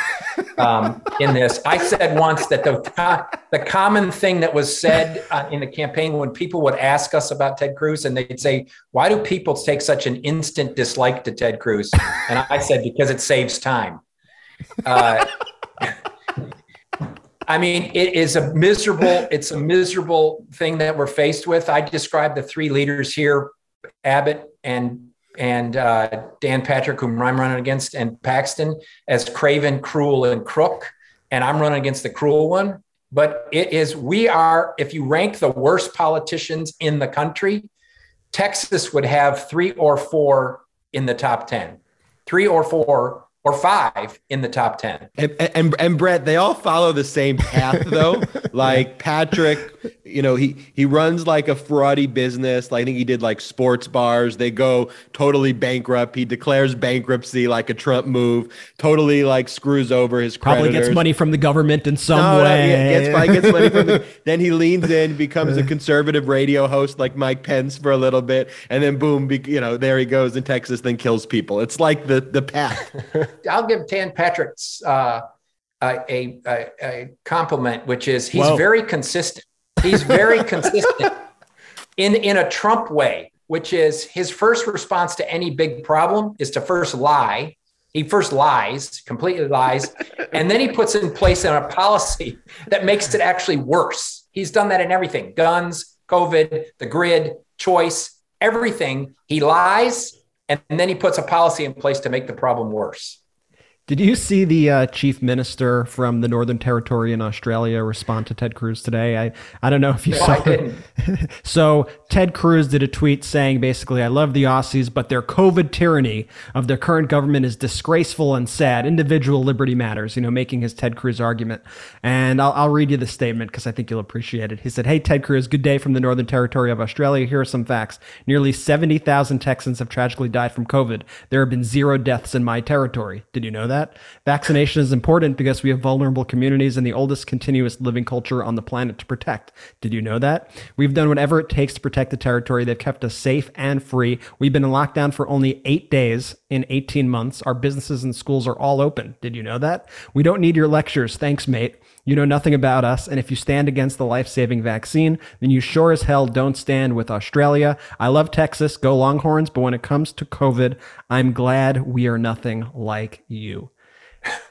E: Um, in this, I said once that the the common thing that was said uh, in the campaign when people would ask us about Ted Cruz and they'd say, "Why do people take such an instant dislike to Ted Cruz?" And I said, "Because it saves time." Uh, I mean, it is a miserable, it's a miserable thing that we're faced with. I describe the three leaders here, Abbott and and uh, Dan Patrick, whom I'm running against, and Paxton as craven, cruel, and crook. And I'm running against the cruel one. But it is, we are, if you rank the worst politicians in the country, Texas would have three or four in the top ten, three or four or five in the top 10.
A: And, and, and Brett, they all follow the same path though. like Patrick, you know, he, he runs like a fraudy business. Like, I think he did like sports bars. They go totally bankrupt. He declares bankruptcy like a Trump move, totally like screws over his
B: Probably gets money from the government in some no, way.
A: No, gets, probably gets money from the, then he leans in, becomes a conservative radio host like Mike Pence for a little bit. And then boom, be, you know, there he goes in Texas, then kills people. It's like the, the path.
E: I'll give Dan Patrick's uh, a, a, a, compliment, which is he's Whoa. very consistent. He's very consistent in in a Trump way, which is his first response to any big problem is to first lie. He first lies, completely lies, and then he puts in place a policy that makes it actually worse. He's done that in everything: guns, COVID, the grid, choice, everything. He lies, and then he puts a policy in place to make the problem worse.
B: Did you see the uh, chief minister from the Northern Territory in Australia respond to Ted Cruz today? I, I don't know if you no, saw it. so Ted Cruz did a tweet saying basically, I love the Aussies, but their COVID tyranny of their current government is disgraceful and sad. Individual liberty matters, you know, making his Ted Cruz argument. And I'll, I'll read you the statement because I think you'll appreciate it. He said, Hey, Ted Cruz, good day from the Northern Territory of Australia. Here are some facts. Nearly 70,000 Texans have tragically died from COVID. There have been zero deaths in my territory. Did you know that? That. Vaccination is important because we have vulnerable communities and the oldest continuous living culture on the planet to protect. Did you know that? We've done whatever it takes to protect the territory. They've kept us safe and free. We've been in lockdown for only eight days in 18 months. Our businesses and schools are all open. Did you know that? We don't need your lectures. Thanks, mate. You know nothing about us, and if you stand against the life saving vaccine, then you sure as hell don't stand with Australia. I love Texas, go Longhorns, but when it comes to COVID, I'm glad we are nothing like you.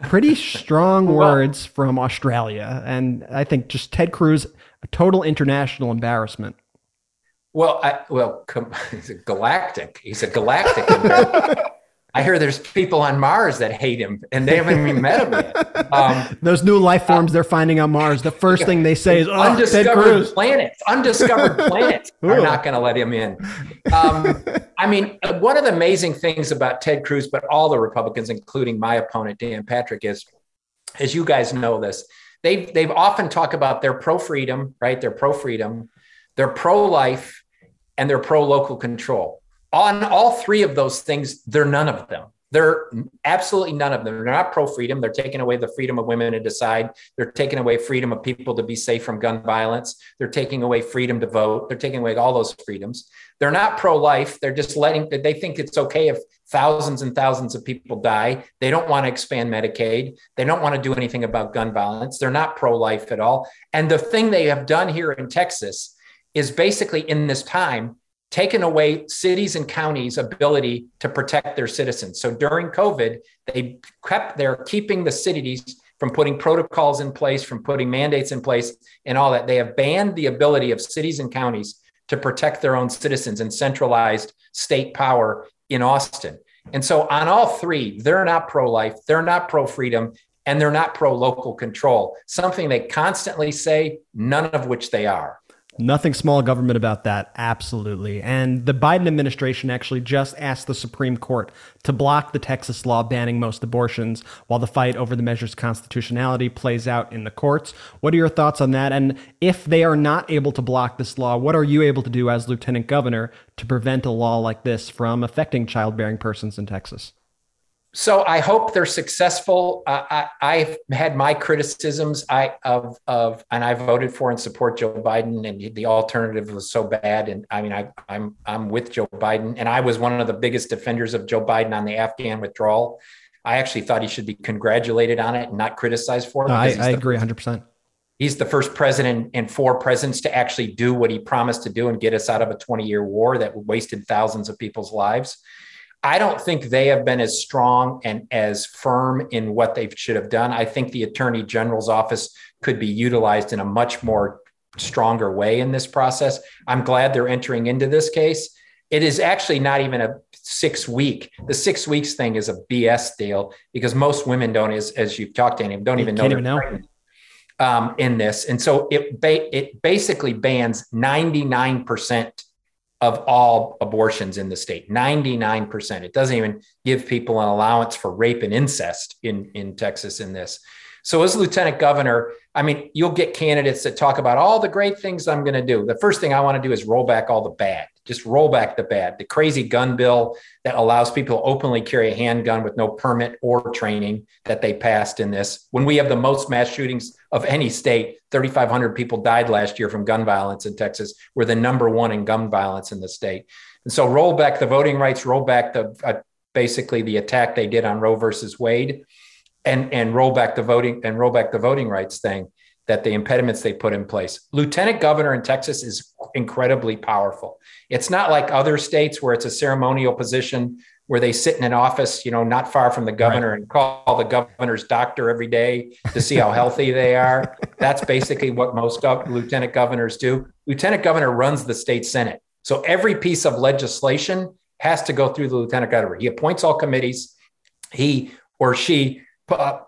B: Pretty strong words from Australia, and I think just Ted Cruz, a total international embarrassment.
E: Well, I, well, he's a galactic. He's a galactic. I hear there's people on Mars that hate him, and they haven't even met him yet. Um,
B: Those new life forms uh, they're finding on Mars. The first thing they say is, "Oh,
E: undiscovered planets. Undiscovered planets are not going to let him in." Um, I mean, uh, one of the amazing things about Ted Cruz, but all the Republicans, including my opponent Dan Patrick, is, as you guys know this, they've they've often talk about they're pro freedom, right? They're pro freedom, they're pro life, and they're pro local control on all three of those things, they're none of them. They're absolutely none of them. They're not pro freedom. They're taking away the freedom of women to decide. They're taking away freedom of people to be safe from gun violence. They're taking away freedom to vote. They're taking away all those freedoms. They're not pro life. They're just letting, they think it's okay if thousands and thousands of people die. They don't want to expand Medicaid. They don't want to do anything about gun violence. They're not pro life at all. And the thing they have done here in Texas is basically in this time taken away cities and counties' ability to protect their citizens. So during COVID, they kept they're keeping the cities from putting protocols in place, from putting mandates in place, and all that. They have banned the ability of cities and counties to protect their own citizens and centralized state power in Austin. And so on all three, they're not pro-life, they're not pro-freedom, and they're not pro-local control. Something they constantly say, none of which they are.
B: Nothing small government about that, absolutely. And the Biden administration actually just asked the Supreme Court to block the Texas law banning most abortions while the fight over the measure's constitutionality plays out in the courts. What are your thoughts on that? And if they are not able to block this law, what are you able to do as lieutenant governor to prevent a law like this from affecting childbearing persons in Texas?
E: So I hope they're successful. Uh, I, have had my criticisms I of of and I voted for and support Joe Biden, and the alternative was so bad. And I mean, I, I'm I'm with Joe Biden, and I was one of the biggest defenders of Joe Biden on the Afghan withdrawal. I actually thought he should be congratulated on it and not criticized for it.
B: No, I, I agree 100. percent
E: He's the first president and four presidents to actually do what he promised to do and get us out of a 20 year war that wasted thousands of people's lives. I don't think they have been as strong and as firm in what they should have done. I think the attorney general's office could be utilized in a much more stronger way in this process. I'm glad they're entering into this case. It is actually not even a six week. The six weeks thing is a BS deal because most women don't, as, as you've talked to any, don't even know,
B: even know.
E: Um, in this. And so it, ba- it basically bans 99% of all abortions in the state 99% it doesn't even give people an allowance for rape and incest in, in texas in this. So as lieutenant governor i mean you'll get candidates that talk about all the great things i'm going to do. The first thing i want to do is roll back all the bad just roll back the bad. The crazy gun bill that allows people to openly carry a handgun with no permit or training that they passed in this. When we have the most mass shootings of any state, 3,500 people died last year from gun violence in Texas. We're the number one in gun violence in the state. And so roll back the voting rights, roll back the uh, basically the attack they did on Roe versus Wade, and and roll back the voting and roll back the voting rights thing that the impediments they put in place. Lieutenant governor in Texas is incredibly powerful. It's not like other states where it's a ceremonial position where they sit in an office, you know, not far from the governor right. and call the governor's doctor every day to see how healthy they are. That's basically what most gov- lieutenant governors do. Lieutenant governor runs the state senate. So every piece of legislation has to go through the lieutenant governor. He appoints all committees. He or she uh,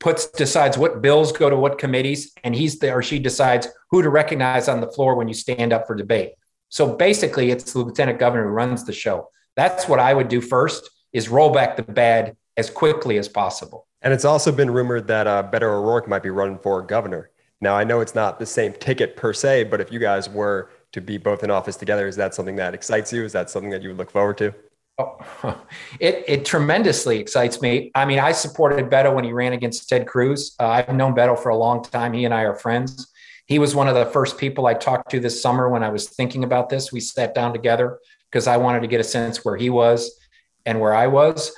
E: puts decides what bills go to what committees, and he's there or she decides who to recognize on the floor when you stand up for debate. So basically, it's the lieutenant governor who runs the show. That's what I would do first: is roll back the bad as quickly as possible.
C: And it's also been rumored that uh, Beto O'Rourke might be running for governor. Now, I know it's not the same ticket per se, but if you guys were to be both in office together, is that something that excites you? Is that something that you would look forward to?
E: Oh, it, it tremendously excites me. I mean, I supported Beto when he ran against Ted Cruz. Uh, I've known Beto for a long time. He and I are friends. He was one of the first people I talked to this summer when I was thinking about this. We sat down together because I wanted to get a sense where he was and where I was.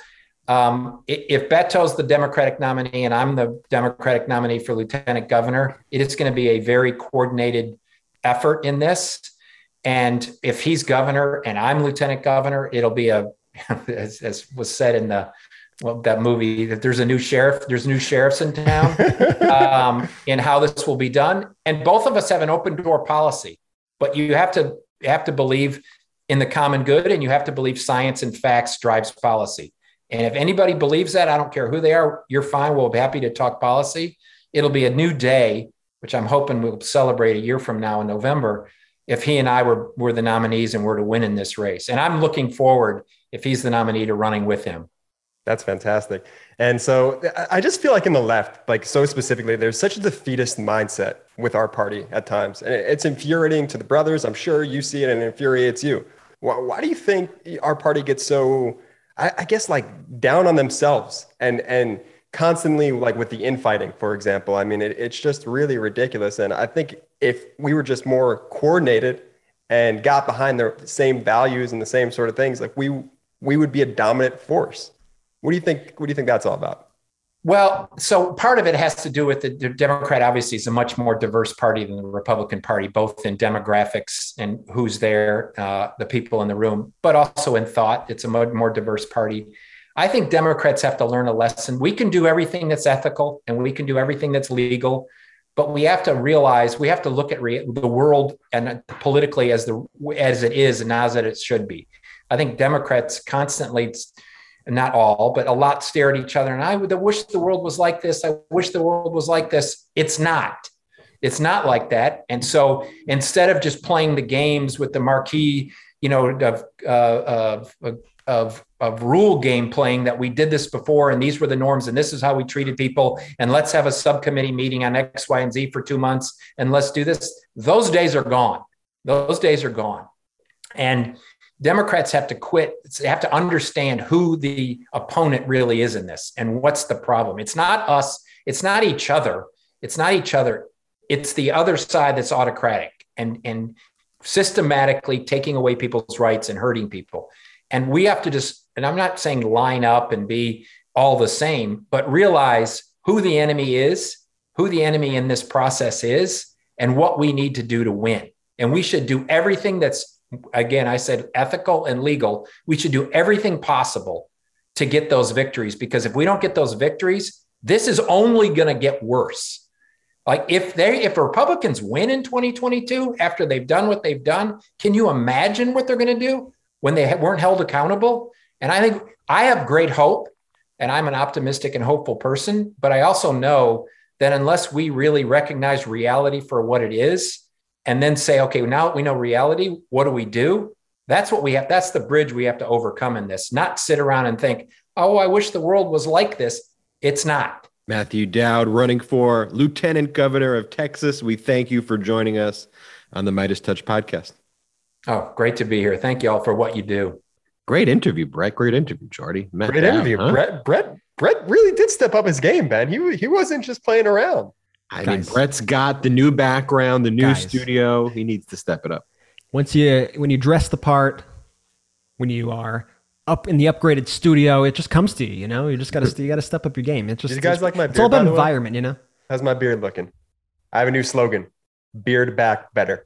E: Um, if Beto's the Democratic nominee and I'm the Democratic nominee for lieutenant governor, it is going to be a very coordinated effort in this. And if he's governor and I'm lieutenant governor, it'll be a, as, as was said in the well, that movie that there's a new sheriff, there's new sheriffs in town, um, and how this will be done. And both of us have an open door policy, but you have to you have to believe in the common good, and you have to believe science and facts drives policy. And if anybody believes that, I don't care who they are, you're fine. We'll be happy to talk policy. It'll be a new day, which I'm hoping we'll celebrate a year from now in November if he and I were were the nominees and were to win in this race. And I'm looking forward if he's the nominee to running with him.
C: That's fantastic. And so I just feel like in the left, like so specifically, there's such a defeatist mindset with our party at times. And it's infuriating to the brothers. I'm sure you see it and it infuriates you. Why, why do you think our party gets so, I, I guess like down on themselves and and constantly like with the infighting, for example. I mean, it, it's just really ridiculous. And I think if we were just more coordinated and got behind the same values and the same sort of things, like we we would be a dominant force. What do you think? What do you think that's all about?
E: Well, so part of it has to do with the, Democrat. Obviously, is a much more diverse party than the Republican Party, both in demographics and who's there, uh, the people in the room, but also in thought. It's a more, more diverse party. I think Democrats have to learn a lesson. We can do everything that's ethical and we can do everything that's legal, but we have to realize we have to look at re- the world and politically as the as it is and as it should be. I think Democrats constantly not all, but a lot stare at each other. And I would wish the world was like this. I wish the world was like this. It's not. It's not like that. And so instead of just playing the games with the marquee, you know, of, uh, of, of, of rule game playing that we did this before and these were the norms and this is how we treated people and let's have a subcommittee meeting on X, Y, and Z for two months and let's do this. Those days are gone. Those days are gone. And Democrats have to quit. They have to understand who the opponent really is in this and what's the problem. It's not us. It's not each other. It's not each other. It's the other side that's autocratic and, and systematically taking away people's rights and hurting people. And we have to just, and I'm not saying line up and be all the same, but realize who the enemy is, who the enemy in this process is, and what we need to do to win. And we should do everything that's again, I said ethical and legal. We should do everything possible to get those victories because if we don't get those victories, this is only going to get worse. Like if they if Republicans win in 2022 after they've done what they've done, can you imagine what they're going to do when they weren't held accountable? And I think I have great hope and I'm an optimistic and hopeful person, but I also know that unless we really recognize reality for what it is, and then say, okay, now we know reality. What do we do? That's what we have. That's the bridge we have to overcome in this, not sit around and think, oh, I wish the world was like this. It's not.
A: Matthew Dowd running for Lieutenant Governor of Texas. We thank you for joining us on the MeidasTouch podcast.
E: Oh, great to be here. Thank you all for what you do.
A: Great interview, Brett. Great interview, Jordy.
C: Matt Great Dowd, interview. Huh? Brett, Brett, Brett really did step up his game, Ben. He, he wasn't just playing around.
A: I Guys. mean, Brett's got the new background, the new Guys. studio. He needs to step it up.
B: Once you when you dress the part, when you are up in the upgraded studio, it just comes to you. You know, you just got to you got to step up your game. It's just
C: you guys like my.
B: Beard, it's all about environment, you know.
C: How's my beard looking? I have a new slogan: "Beard back better."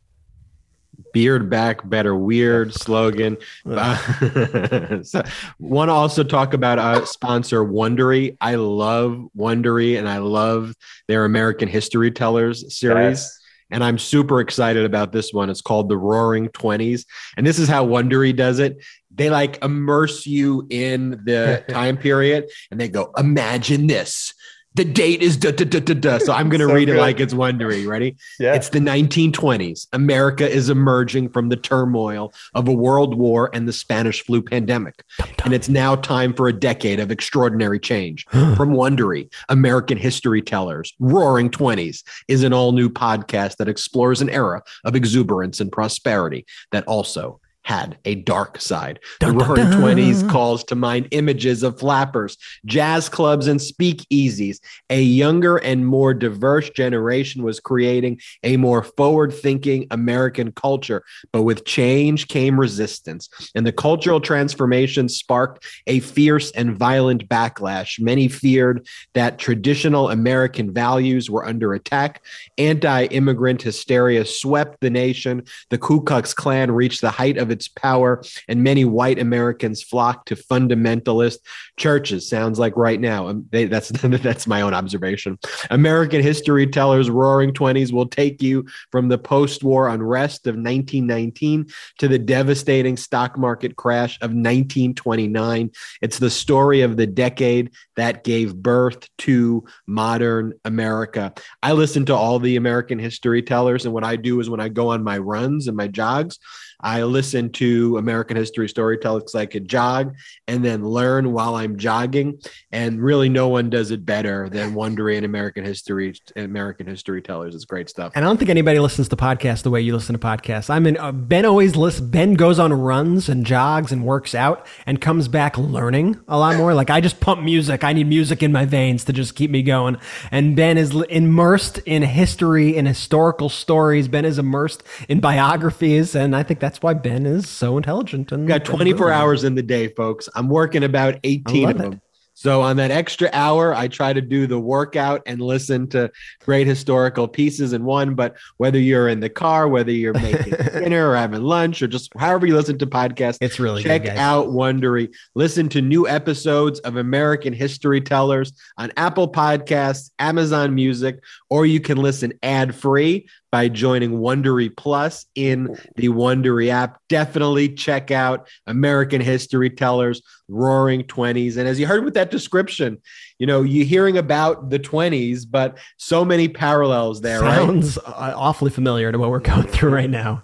A: Beard back better weird slogan. Uh, so want to also talk about our sponsor wondery. I love wondery and i love their american history tellers series yes. and i'm super excited about this one. It's called the roaring 20s and this is how wondery does it. They like immerse you in the time period and they go imagine this the date is da da da da da. So I'm going to so read good. it like it's Wondery. Ready? Yeah. It's the 1920s. America is emerging from the turmoil of a world war and the Spanish flu pandemic. And it's now time for a decade of extraordinary change. From Wondery, American History Tellers, Roaring 20s is an all new podcast that explores an era of exuberance and prosperity that also had a dark side. Dun, the Roaring Twenties calls to mind images of flappers, jazz clubs, and speakeasies. A younger and more diverse generation was creating a more forward-thinking American culture, but with change came resistance, and the cultural transformation sparked a fierce and violent backlash. Many feared that traditional American values were under attack. Anti-immigrant hysteria swept the nation. The Ku Klux Klan reached the height of its power, and many white Americans flock to fundamentalist churches. Sounds like right now. Um, they, that's that's my own observation. American history tellers, Roaring Twenties, will take you from the post-war unrest of 1919 to the devastating stock market crash of 1929. It's the story of the decade that gave birth to modern America. I listen to all the American history tellers, and what I do is when I go on my runs and my jogs. I listen to American History Storytellers because I could jog and then learn while I'm jogging. And really, no one does it better than Wondery and American History American History Tellers. It's great stuff.
B: And I don't think anybody listens to podcasts the way you listen to podcasts. I mean, uh, Ben always lists. Ben goes on runs and jogs and works out and comes back learning a lot more. Like I just pump music. I need music in my veins to just keep me going. And Ben is immersed in history and historical stories. Ben is immersed in biographies, and I think that's why Ben is so intelligent. And
A: got 24 hours in the day, folks. I'm working about 18 of them. It. So on that extra hour, I try to do the workout and listen to great historical pieces in one. But whether you're in the car, whether you're making dinner or having lunch, or just however you listen to podcasts,
B: it's really
A: check
B: good,
A: out Wondery. Listen to new episodes of American History Tellers on Apple Podcasts, Amazon Music, or you can listen ad free by joining Wondery Plus in the Wondery app. Definitely check out American History Tellers, Roaring Twenties. And as you heard with that description, you know, you're hearing about the 20s, but so many parallels there.
B: Sounds
A: right?
B: awfully familiar to what we're going through right now.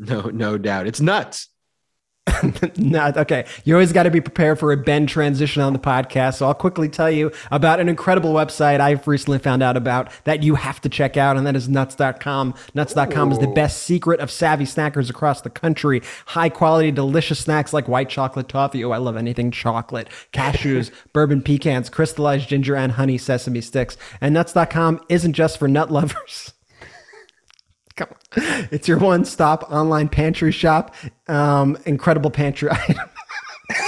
A: No, no doubt. It's nuts.
B: Not okay. You always got to be prepared for a Ben transition on the podcast. So I'll quickly tell you about an incredible website I've recently found out about that you have to check out, and that is nuts.com. Nuts.com Ooh. is the best secret of savvy snackers across the country. High quality, delicious snacks like white chocolate toffee. Oh, I love anything chocolate, cashews, bourbon pecans, crystallized ginger, and honey sesame sticks. And nuts.com isn't just for nut lovers. Come on. It's your one stop online pantry shop. Um, incredible pantry item.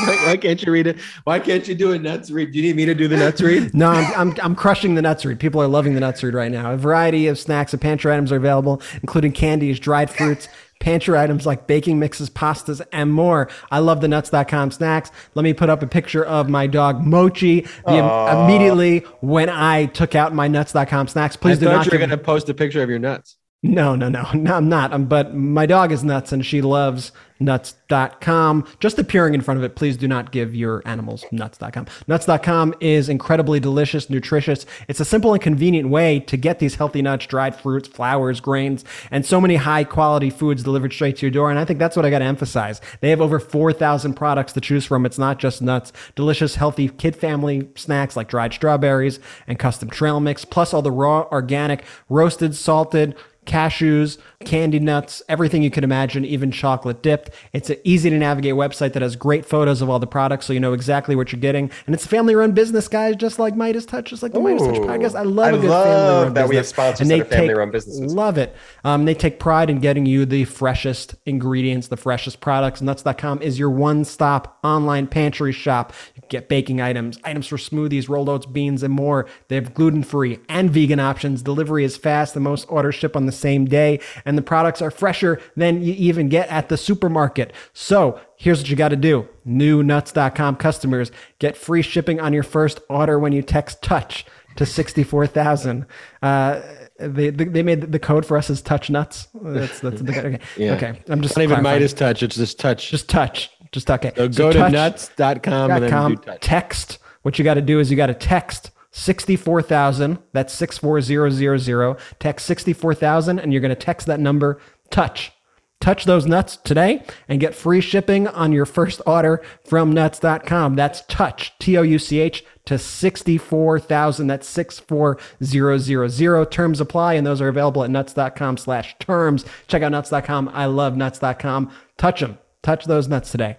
A: why, why, can't you read it? Why can't you do a nuts read? Do you need me to do the nuts read?
B: no, I'm, I'm, I'm crushing the nuts read. People are loving the nuts read right now. A variety of snacks and pantry items are available, including candies, dried fruits, pantry items like baking mixes, pastas, and more. I love the nuts.com snacks. Let me put up a picture of my dog Mochi. The, immediately when I took out my nuts.com snacks, please
A: I
B: do not.
A: You're going to post a picture of your nuts.
B: No, no, no, no, I'm not. Um, but my dog is nuts and she loves nuts.com. Just appearing in front of it, please do not give your animals nuts.com. Nuts.com is incredibly delicious, nutritious. It's a simple and convenient way to get these healthy nuts, dried fruits, flowers, grains, and so many high quality foods delivered straight to your door. And I think that's what I got to emphasize. They have over 4,000 products to choose from. It's not just nuts, delicious, healthy kid family snacks like dried strawberries and custom trail mix, plus all the raw, organic, roasted, salted, cashews, candy nuts, everything you can imagine, even chocolate dipped. It's an easy to navigate website that has great photos of all the products so you know exactly what you're getting. And it's a family run business, guys, just like MeidasTouch, just like the Ooh, MeidasTouch podcast. I love I a good family run
C: that
B: business.
C: we have sponsors and they that family run businesses.
B: Love it. Um, they take pride in getting you the freshest ingredients, the freshest products. Nuts.com is your one stop online pantry shop. You get baking items, items for smoothies, rolled oats, beans, and more. They have gluten free and vegan options. Delivery is fast, The most orders ship on the same day. And the products are fresher than you even get at the supermarket. So here's what you got to do new nuts.com customers get free shipping on your first order when you text touch to 64000 uh, they, they made the code for us as touch nuts. That's that's the, okay. Yeah. Okay. I'm just
A: not even MeidasTouch. It's just touch.
B: Just touch. Just okay.
A: So, so go to nuts.com and then com.
B: Text. What you got to do is you got to text 64,000. That's 64000. Text 64,000 and you're going to text that number touch. Touch those nuts today and get free shipping on your first order from nuts.com. That's touch, T O U C H, to 64,000. That's 64000. Terms apply, and those are available at nuts.com slash terms. Check out nuts.com. I love nuts.com. Touch them. Touch those nuts today.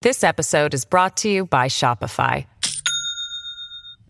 F: This episode is brought to you by Shopify.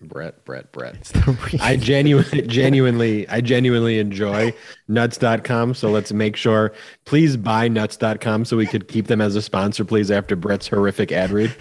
A: Brett, Brett, Brett. I genuinely, genuinely, I genuinely enjoy nuts.com. So let's make sure, please buy nuts.com so we could keep them as a sponsor, please, after Brett's horrific ad read.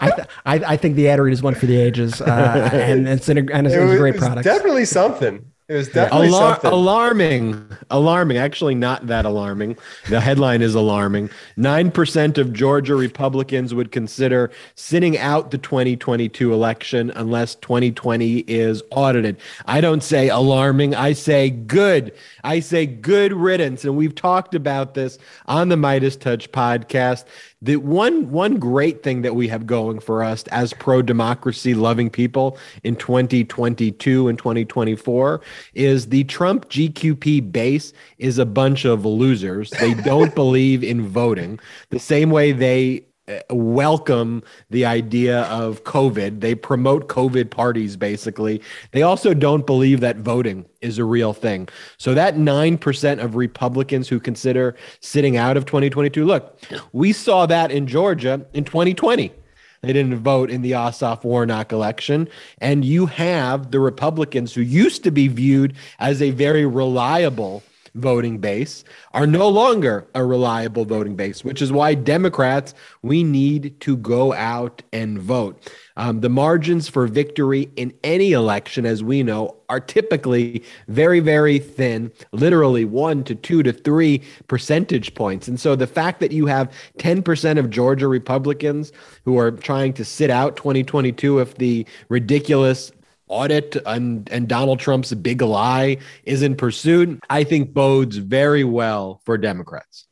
B: I, th- I, I, think the ad read is one for the ages. Uh, and it's, an, and it's, it was, a great product.
C: Definitely something. It was definitely
A: Alar-
C: something.
A: alarming, alarming. Actually, not that alarming. The headline is alarming. Nine percent of Georgia Republicans would consider sitting out the 2022 election unless 2020 is audited. I don't say alarming. I say good. I say good riddance. And we've talked about this on the MeidasTouch podcast. The one one great thing that we have going for us as pro democracy loving people in 2022 and 2024 is the Trump GQP base is a bunch of losers. They don't believe in voting the same way they Uh, welcome the idea of COVID. They promote COVID parties, basically. They also don't believe that voting is a real thing. So, that 9% of Republicans who consider sitting out of 2022, look, we saw that in Georgia in 2020. They didn't vote in the Ossoff Warnock election. And you have the Republicans who used to be viewed as a very reliable voting base are no longer a reliable voting base, which is why Democrats, we need to go out and vote. Um, the margins for victory in any election, as we know, are typically very, very thin, literally one to two to three percentage points. And so the fact that you have 10% of Georgia Republicans who are trying to sit out 2022 if the ridiculous audit and, and Donald Trump's big lie is in pursuit, I think bodes very well for Democrats.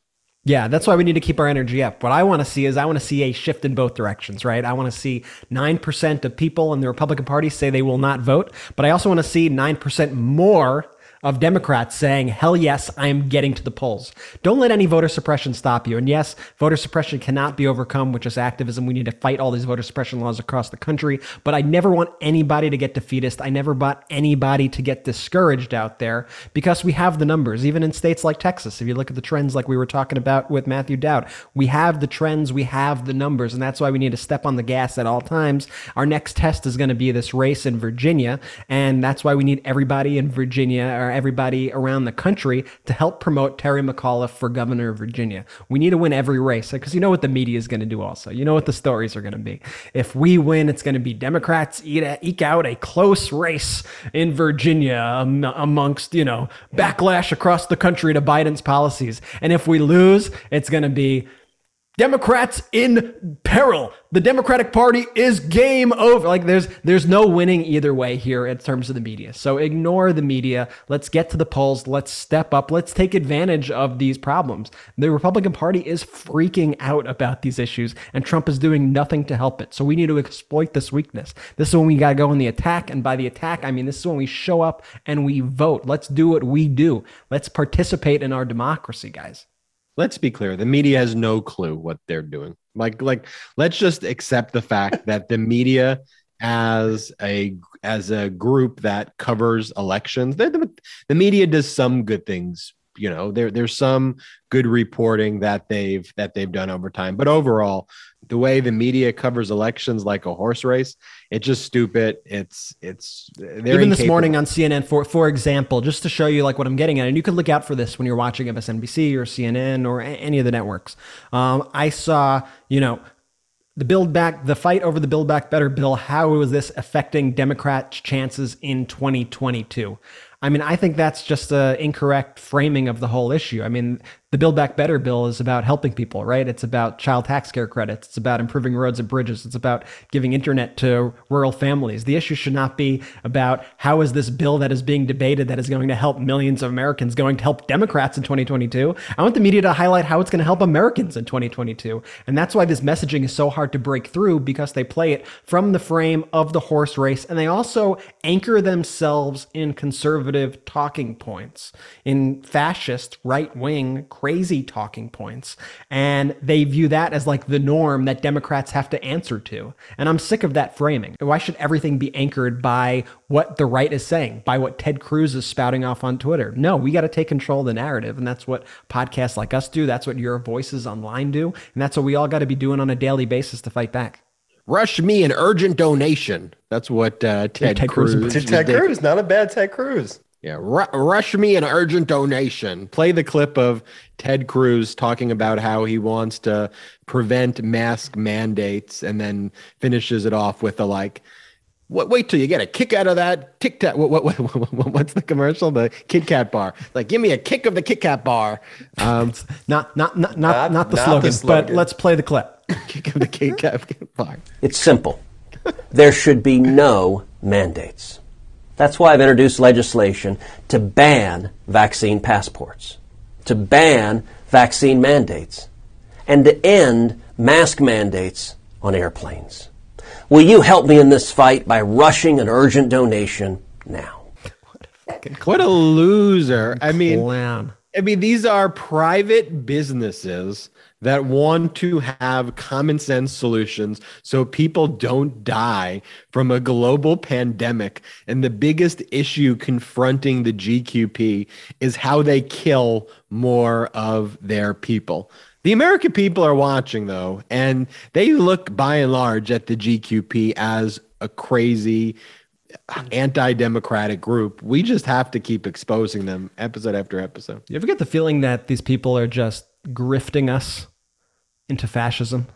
B: Yeah, that's why we need to keep our energy up. What I want to see is I want to see a shift in both directions, right? I want to see 9% of people in the Republican Party say they will not vote, but I also want to see 9% more of Democrats saying, hell yes, I am getting to the polls. Don't let any voter suppression stop you. And yes, voter suppression cannot be overcome with just activism. We need to fight all these voter suppression laws across the country. But I never want anybody to get defeatist. I never want anybody to get discouraged out there because we have the numbers, even in states like Texas. If you look at the trends like we were talking about with Matthew Dowd, we have the trends, we have the numbers. And that's why we need to step on the gas at all times. Our next test is going to be this race in Virginia. And that's why we need everybody in Virginia or everybody around the country to help promote Terry McAuliffe for governor of Virginia. We need to win every race because you know what the media is going to do also. You know what the stories are going to be. If we win, it's going to be Democrats eke out a close race in Virginia um, amongst, you know, backlash across the country to Biden's policies. And if we lose, it's going to be Democrats in peril. The Democratic Party is game over. Like there's there's no winning either way here in terms of the media. So ignore the media. Let's get to the polls. Let's step up. Let's take advantage of these problems. The Republican Party is freaking out about these issues and Trump is doing nothing to help it. So we need to exploit this weakness. This is when we got to go on the attack and by the attack I mean this is when we show up and we vote. Let's do what we do. Let's participate in our democracy, guys
A: let's be clear the media has no clue what they're doing. Like like let's just accept the fact that the media as a as a group that covers elections the, the, media does some good things you know there there's some good reporting that they've that they've done over time. But overall the way the media covers elections like a horse race it's just stupid it's it's
B: even incapable. this morning on cnn for for example just to show you like what i'm getting at and you can look out for this when you're watching msnbc or cnn or any of the networks um, i saw you know the build back the fight over the build back better bill how was this affecting democrats chances in 2022 I mean, I think that's just an incorrect framing of the whole issue. I mean, the Build Back Better bill is about helping people, right? It's about child tax care credits. It's about improving roads and bridges. It's about giving internet to rural families. The issue should not be about how is this bill that is being debated that is going to help millions of Americans going to help Democrats in 2022. I want the media to highlight how it's going to help Americans in 2022. And that's why this messaging is so hard to break through because they play it from the frame of the horse race and they also anchor themselves in conservative talking points, in fascist, right wing, crazy talking points. And they view that as like the norm that Democrats have to answer to. And I'm sick of that framing. Why should everything be anchored by what the right is saying, by what Ted Cruz is spouting off on Twitter? No, we got to take control of the narrative. And that's what podcasts like us do. That's what your voices online do. And that's what we all got to be doing on a daily basis to fight back.
A: Rush me an urgent donation. That's what uh, Ted, Ted Cruz.
C: Cruz Ted Cruz, not a bad Ted Cruz.
A: Yeah, R- rush me an urgent donation. Play the clip of Ted Cruz talking about how he wants to prevent mask mandates and then finishes it off with a like, What, wait till you get a kick out of that Tic Tac. What, what, what, what's the commercial? The Kit Kat bar. Like, give me a kick of the Kit Kat bar. Um,
B: Not not not not,
C: Not-
B: not the
C: not
B: slogan,
C: the
B: but let's play the clip.
A: kick of the Kit Kat bar.
G: It's simple. There should be no mandates. That's why I've introduced legislation to ban vaccine passports, to ban vaccine mandates, and to end mask mandates on airplanes. Will you help me in this fight by rushing an urgent donation now?
A: What a what a loser. I mean,
B: Clown.
A: I mean, these are private businesses that want to have common sense solutions so people don't die from a global pandemic. And the biggest issue confronting the GQP is how they kill more of their people. The American people are watching, though, and they look by and large at the GQP as a crazy, anti democratic group. We just have to keep exposing them episode after episode.
B: You ever get the feeling that these people are just grifting us into fascism?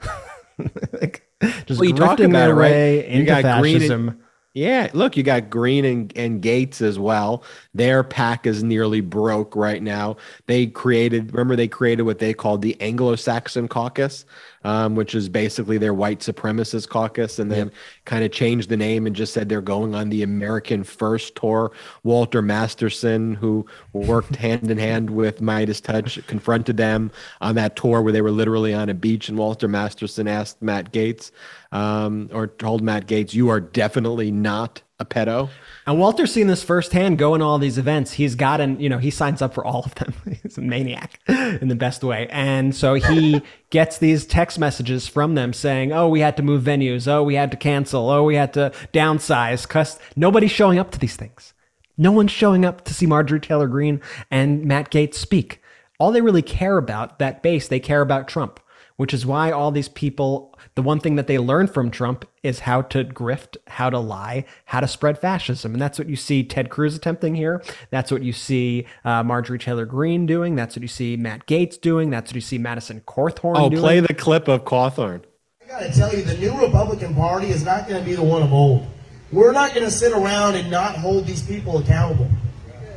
B: like, just
A: Well, you talk about it, right?
B: way
A: You
B: into
A: got Greene and-
B: fascism.
A: Yeah, look, you got Greene and, and Gaetz as well. Their pack is nearly broke right now. They created, remember, they created what they called the Anglo Saxon caucus, um, which is basically their white supremacist caucus, and then kind of changed the name and just said they're going on the American First tour. Walter Masterson, who worked hand in hand with MeidasTouch, confronted them on that tour where they were literally on a beach, and Walter Masterson asked Matt Gaetz, um, or told Matt Gaetz, "You are definitely not a pedo."
B: And Walter's seen this firsthand going to all these events. He's gotten, you know, he signs up for all of them. He's a maniac in the best way. And so he gets these text messages from them saying, oh, we had to move venues. Oh, we had to cancel. Oh, we had to downsize. Cause nobody's showing up to these things. No one's showing up to see Marjorie Taylor Greene and Matt Gaetz speak. All they really care about, that base, they care about Trump, which is why all these people, the one thing that they learned from Trump is how to grift, how to lie, how to spread fascism. And that's what you see Ted Cruz attempting here. That's what you see uh, Marjorie Taylor Greene doing. That's what you see Matt Gaetz doing. That's what you see Madison Cawthorn
A: Oh,
B: doing.
A: play the clip of Cawthorn.
H: I gotta tell you, the new Republican Party is not gonna be the one of old. We're not gonna sit around and not hold these people accountable.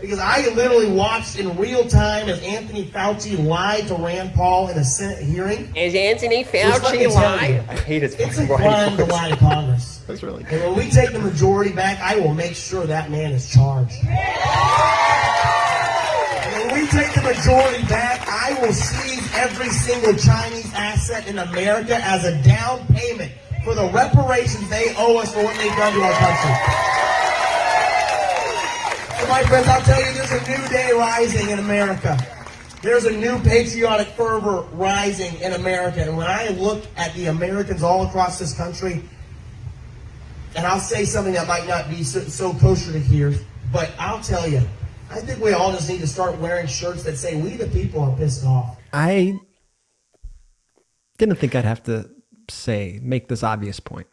H: Because I literally watched in real time as Anthony Fauci lied to Rand Paul in a Senate hearing.
I: Is Anthony
H: Just let me
I: Fauci
H: tell
I: lying?
C: I hate his
H: It's a
C: fucking
H: crime to lie to Congress.
A: That's really good.
H: And when we take the majority back, I will make sure that man is charged. And when we take the majority back, I will seize every single Chinese asset in America as a down payment for the reparations they owe us for what they've done to our country. My friends, I'll tell you, there's a new day rising in America. There's a new patriotic fervor rising in America. And when I look at the Americans all across this country, and I'll say something that might not be so, so kosher to hear, but I'll tell you, I think we all just need to start wearing shirts that say, We the people are pissed off.
B: I didn't think I'd have to say, make this obvious point.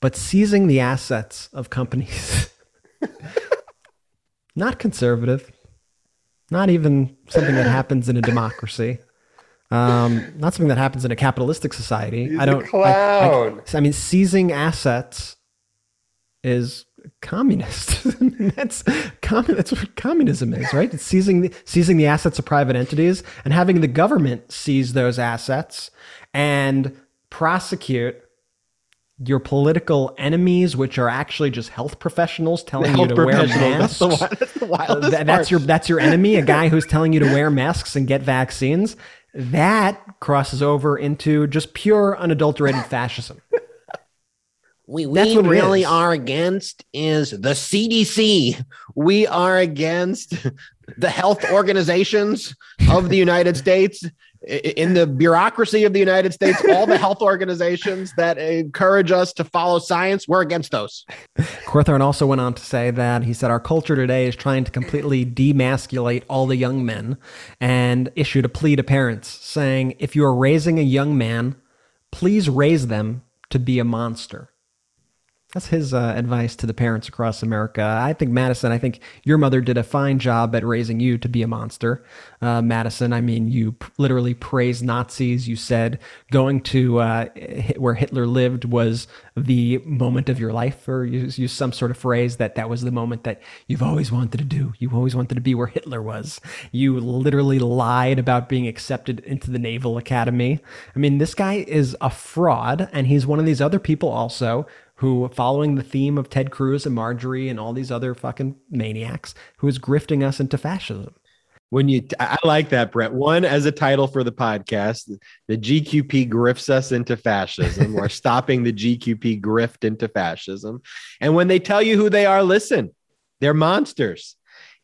B: But seizing the assets of companies, not conservative, not even something that happens in a democracy, um, not something that happens in a capitalistic society. I don't. I- I-
C: clown.
B: I mean, seizing assets is communist. That's commun- That's what communism is, right? It's seizing the, seizing the assets of private entities and having the government seize those assets and prosecute your political enemies, which are actually just health professionals telling you to wear masks.
A: That's the, that's the uh, wildest
B: Th- that's your that's your enemy, a guy who's telling you to wear masks and get vaccines. That crosses over into just pure unadulterated fascism.
J: we, we
B: what
J: really are against is the CDC.
A: we are against the health organizations of the United States, in the bureaucracy of the United States, all the health organizations that encourage us to follow science, we're against those.
B: Cawthorn also went on to say that he said our culture today is trying to completely demasculate all the young men and issued a plea to parents saying if you are raising a young man, please raise them to be a monster. That's his uh, advice to the parents across America. I think Madison. I think your mother did a fine job at raising you to be a monster, uh, Madison. I mean, you p- literally praised Nazis. You said going to uh, Hi- where Hitler lived was the moment of your life, or you use some sort of phrase that that was the moment that you've always wanted to do. You always wanted to be where Hitler was. You literally lied about being accepted into the Naval Academy. I mean, this guy is a fraud, and he's one of these other people also who, following the theme of Ted Cruz and Marjorie and all these other fucking maniacs, who is grifting us into fascism.
A: When you, I like that, Brett. One as a title for the podcast, the GQP grifts us into fascism. We're stopping the GQP grift into fascism. And when they tell you who they are, listen, they're monsters.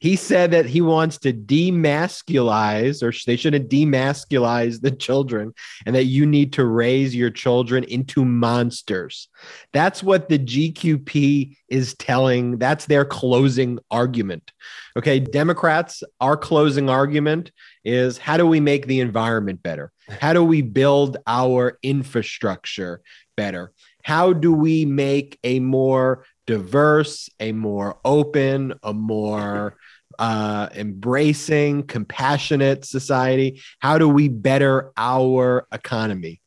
A: He said that he wants to demasculize, or they shouldn't demasculize the children, and that you need to raise your children into monsters. That's what the GQP is telling. That's their closing argument. Okay, Democrats, our closing argument is how do we make the environment better? How do we build our infrastructure better? How do we make a more diverse, a more open, a more uh, embracing, compassionate society? How do we better our economy?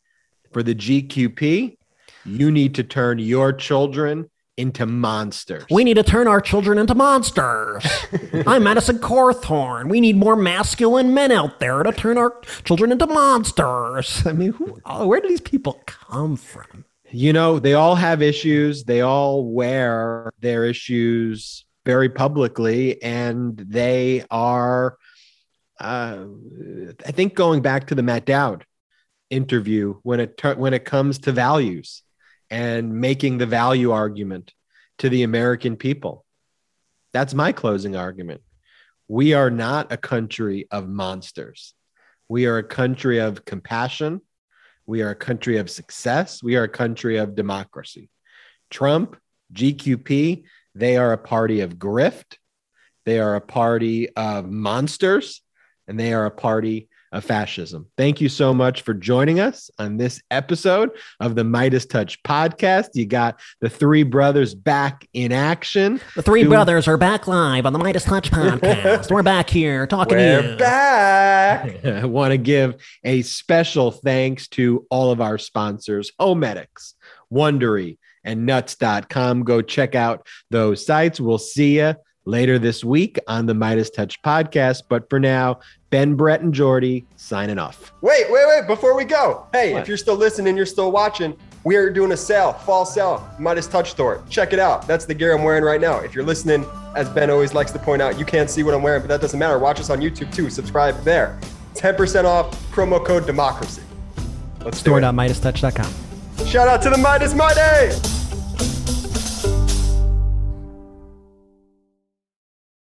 A: For the GQP, you need to turn your children into monsters.
J: We need to turn our children into monsters. I'm Madison Cawthorn. We need more masculine men out there to turn our children into monsters.
B: I mean, who, oh, where do these people come from?
A: you know, they all have issues. They all wear their issues very publicly, and they are, uh, I think, going back to the Matt Dowd interview when it when it comes to values and making the value argument to the American people. That's my closing argument. We are not a country of monsters. We are a country of compassion. We are a country of success. We are a country of democracy. Trump, GQP, they are a party of grift. They are a party of monsters, and they are a party of fascism. Thank you so much for joining us on this episode of the MeidasTouch podcast. You got the three brothers back in action.
J: The three
A: Doing-
J: brothers are back live on the MeidasTouch podcast. We're back here talking to
C: We're
J: you.
C: back.
A: I want to give a special thanks to all of our sponsors, Homedics, Wondery, and Nuts.com. Go check out those sites. We'll see you later this week on the MeidasTouch podcast. But for now, Ben, Brett, and Jordy signing off.
C: Wait, wait, wait. Before we go, hey,
A: What?
C: if you're still listening, you're still watching, we are doing a sale, fall sale, MeidasTouch Store. Check it out. That's the gear I'm wearing right now. If you're listening, as Ben always likes to point out, you can't see what I'm wearing, but that doesn't matter. Watch us on YouTube too. Subscribe there. 10% off, promo code democracy. Let's do it.
B: Store.meidastouch.com.
C: Shout out to the Meidas Mighty!